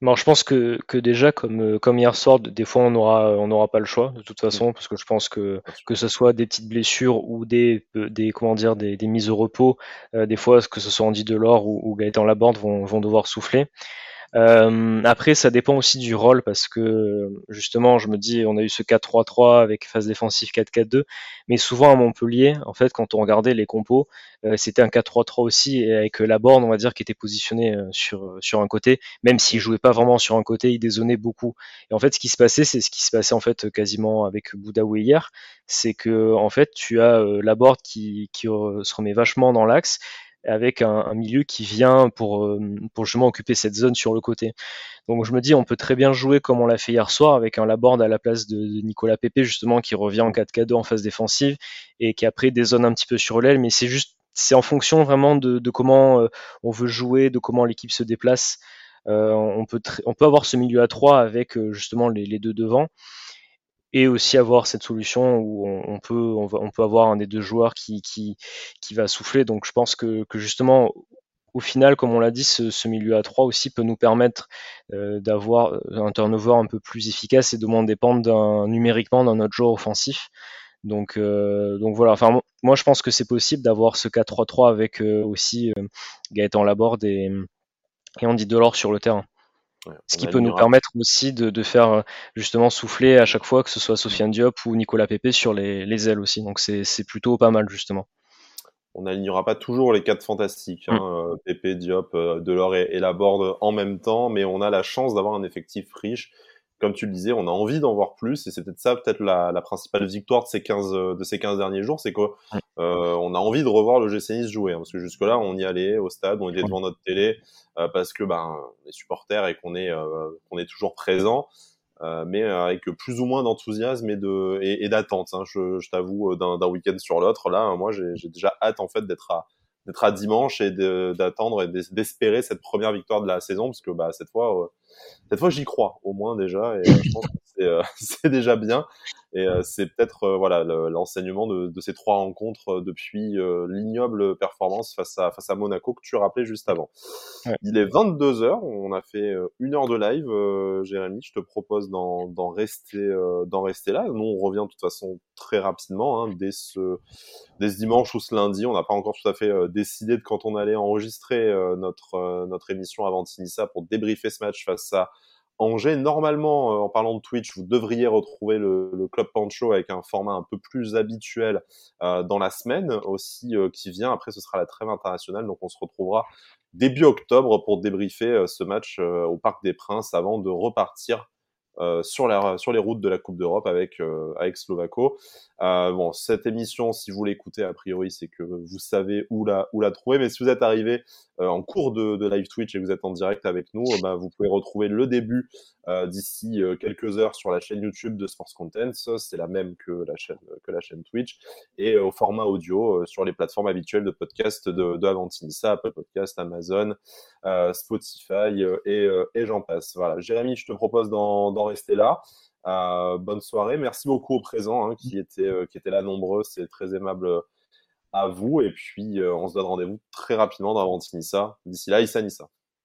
Bon, je pense que, que déjà, comme, euh, comme hier soir, des fois, on n'aura on aura pas le choix, de toute façon, parce que je pense que que ce soit des petites blessures ou des, euh, des comment dire, des, des mises au repos, euh, des fois, que ce soit Andy Delors ou, ou Gaëtan Laborde vont, vont devoir souffler. Euh, après, ça dépend aussi du rôle parce que justement, je me dis, on a eu ce 4-3-3 avec phase défensive 4-4-2, mais souvent à Montpellier, en fait, quand on regardait les compos, euh, c'était un 4-3-3 aussi et avec la borne, on va dire, qui était positionnée euh, sur sur un côté, même s'il jouait pas vraiment sur un côté, il dézonnait beaucoup. Et en fait, ce qui se passait, c'est ce qui se passait en fait quasiment avec Boudaoui hier, c'est que en fait, tu as la borne qui qui se remet vachement dans l'axe avec un, milieu qui vient pour, euh, pour justement occuper cette zone sur le côté. Donc je me dis, on peut très bien jouer comme on l'a fait hier soir, avec un Laborde à la place de, Nicolas Pépé, justement, qui revient en 4K2 en phase défensive, et qui après des zones un petit peu sur l'aile, mais c'est juste, c'est en fonction vraiment de, comment euh, on veut jouer, de comment l'équipe se déplace. Euh, on, peut on peut avoir ce milieu à 3 avec justement les, les deux devant. Et aussi avoir cette solution où on, peut on, va, on, peut avoir un des deux joueurs qui, qui, qui va souffler. Donc je pense que, que justement au final, comme on l'a dit, ce, ce, milieu à 3 aussi peut nous permettre euh, d'avoir un turnover un peu plus efficace et de moins dépendre numériquement d'un autre joueur offensif. Donc, euh, donc voilà. Enfin, moi, je pense que c'est possible d'avoir ce 4-3-3 avec euh, aussi euh, Gaëtan Laborde et, et Andy Delors sur le terrain. Ce qui peut nous permettre aussi de, de, faire justement souffler à chaque fois que ce soit Sofiane Diop ou Nicolas Pépé sur les, les ailes aussi. Donc c'est plutôt pas mal justement. On n'alignera pas toujours les quatre fantastiques, hein, mm. Pépé, Diop, Delors et, et Laborde en même temps, mais on a la chance d'avoir un effectif riche comme tu le disais, on a envie d'en voir plus, et c'est peut-être ça, peut-être la, la, principale victoire de ces 15, de ces 15 derniers jours, c'est qu'on euh, on a envie de revoir le GC Nice jouer, hein, parce que jusque-là, on y allait au stade, on était devant notre télé, euh, parce que ben, on est supporters et qu'on est, euh, qu'on est toujours présent, euh, mais avec plus ou moins d'enthousiasme et de et, d'attente. Hein, je, je t'avoue, d'un week-end sur l'autre, là, moi, j'ai déjà hâte en fait d'être à d'être à dimanche et d'attendre et d'espérer cette première victoire de la saison, parce que bah, cette fois, cette fois j'y crois au moins déjà, et je pense que [laughs] c'est déjà bien. Et euh, c'est peut-être euh, voilà l'enseignement de, de, ces trois rencontres euh, depuis l'ignoble performance face à face à Monaco que tu rappelais juste avant. Il est 22 h on a fait une heure de live, Jérémy. Je te propose d'en rester d'en rester là. Nous on revient de toute façon très rapidement hein, dès ce dès ce dimanche ou ce lundi. On n'a pas encore tout à fait décidé de quand on allait enregistrer notre notre émission avant Tinissa pour débriefer ce match face à Angers. Normalement, euh, en parlant de Twitch, vous devriez retrouver le, Club Pancho avec un format un peu plus habituel euh, dans la semaine aussi euh, qui vient. Après, ce sera la trêve internationale, donc on se retrouvera début octobre pour débriefer ce match au Parc des Princes avant de repartir euh, sur, les routes de la Coupe d'Europe avec, euh, avec Slovako. Euh, bon, cette émission, si vous l'écoutez, a priori, c'est que vous savez où la, où la trouver. Mais si vous êtes arrivé en cours de, de, live Twitch et que vous êtes en direct avec nous, bah, vous pouvez retrouver le début d'ici quelques heures sur la chaîne YouTube de Sports Contents. C'est la même que la chaîne, que la chaîne Twitch. Et au format audio sur les plateformes habituelles de podcast de, de Avantinissa, Apple Podcast, Amazon, Spotify et, et j'en passe. Voilà. Jérémy, je te propose d'en rester là. Euh, bonne soirée. Merci beaucoup aux présents hein, qui, étaient, euh, qui étaient là nombreux. C'est très aimable à vous. Et puis, euh, on se donne rendez-vous très rapidement dans Avantinissa. D'ici là, Issa Nissa.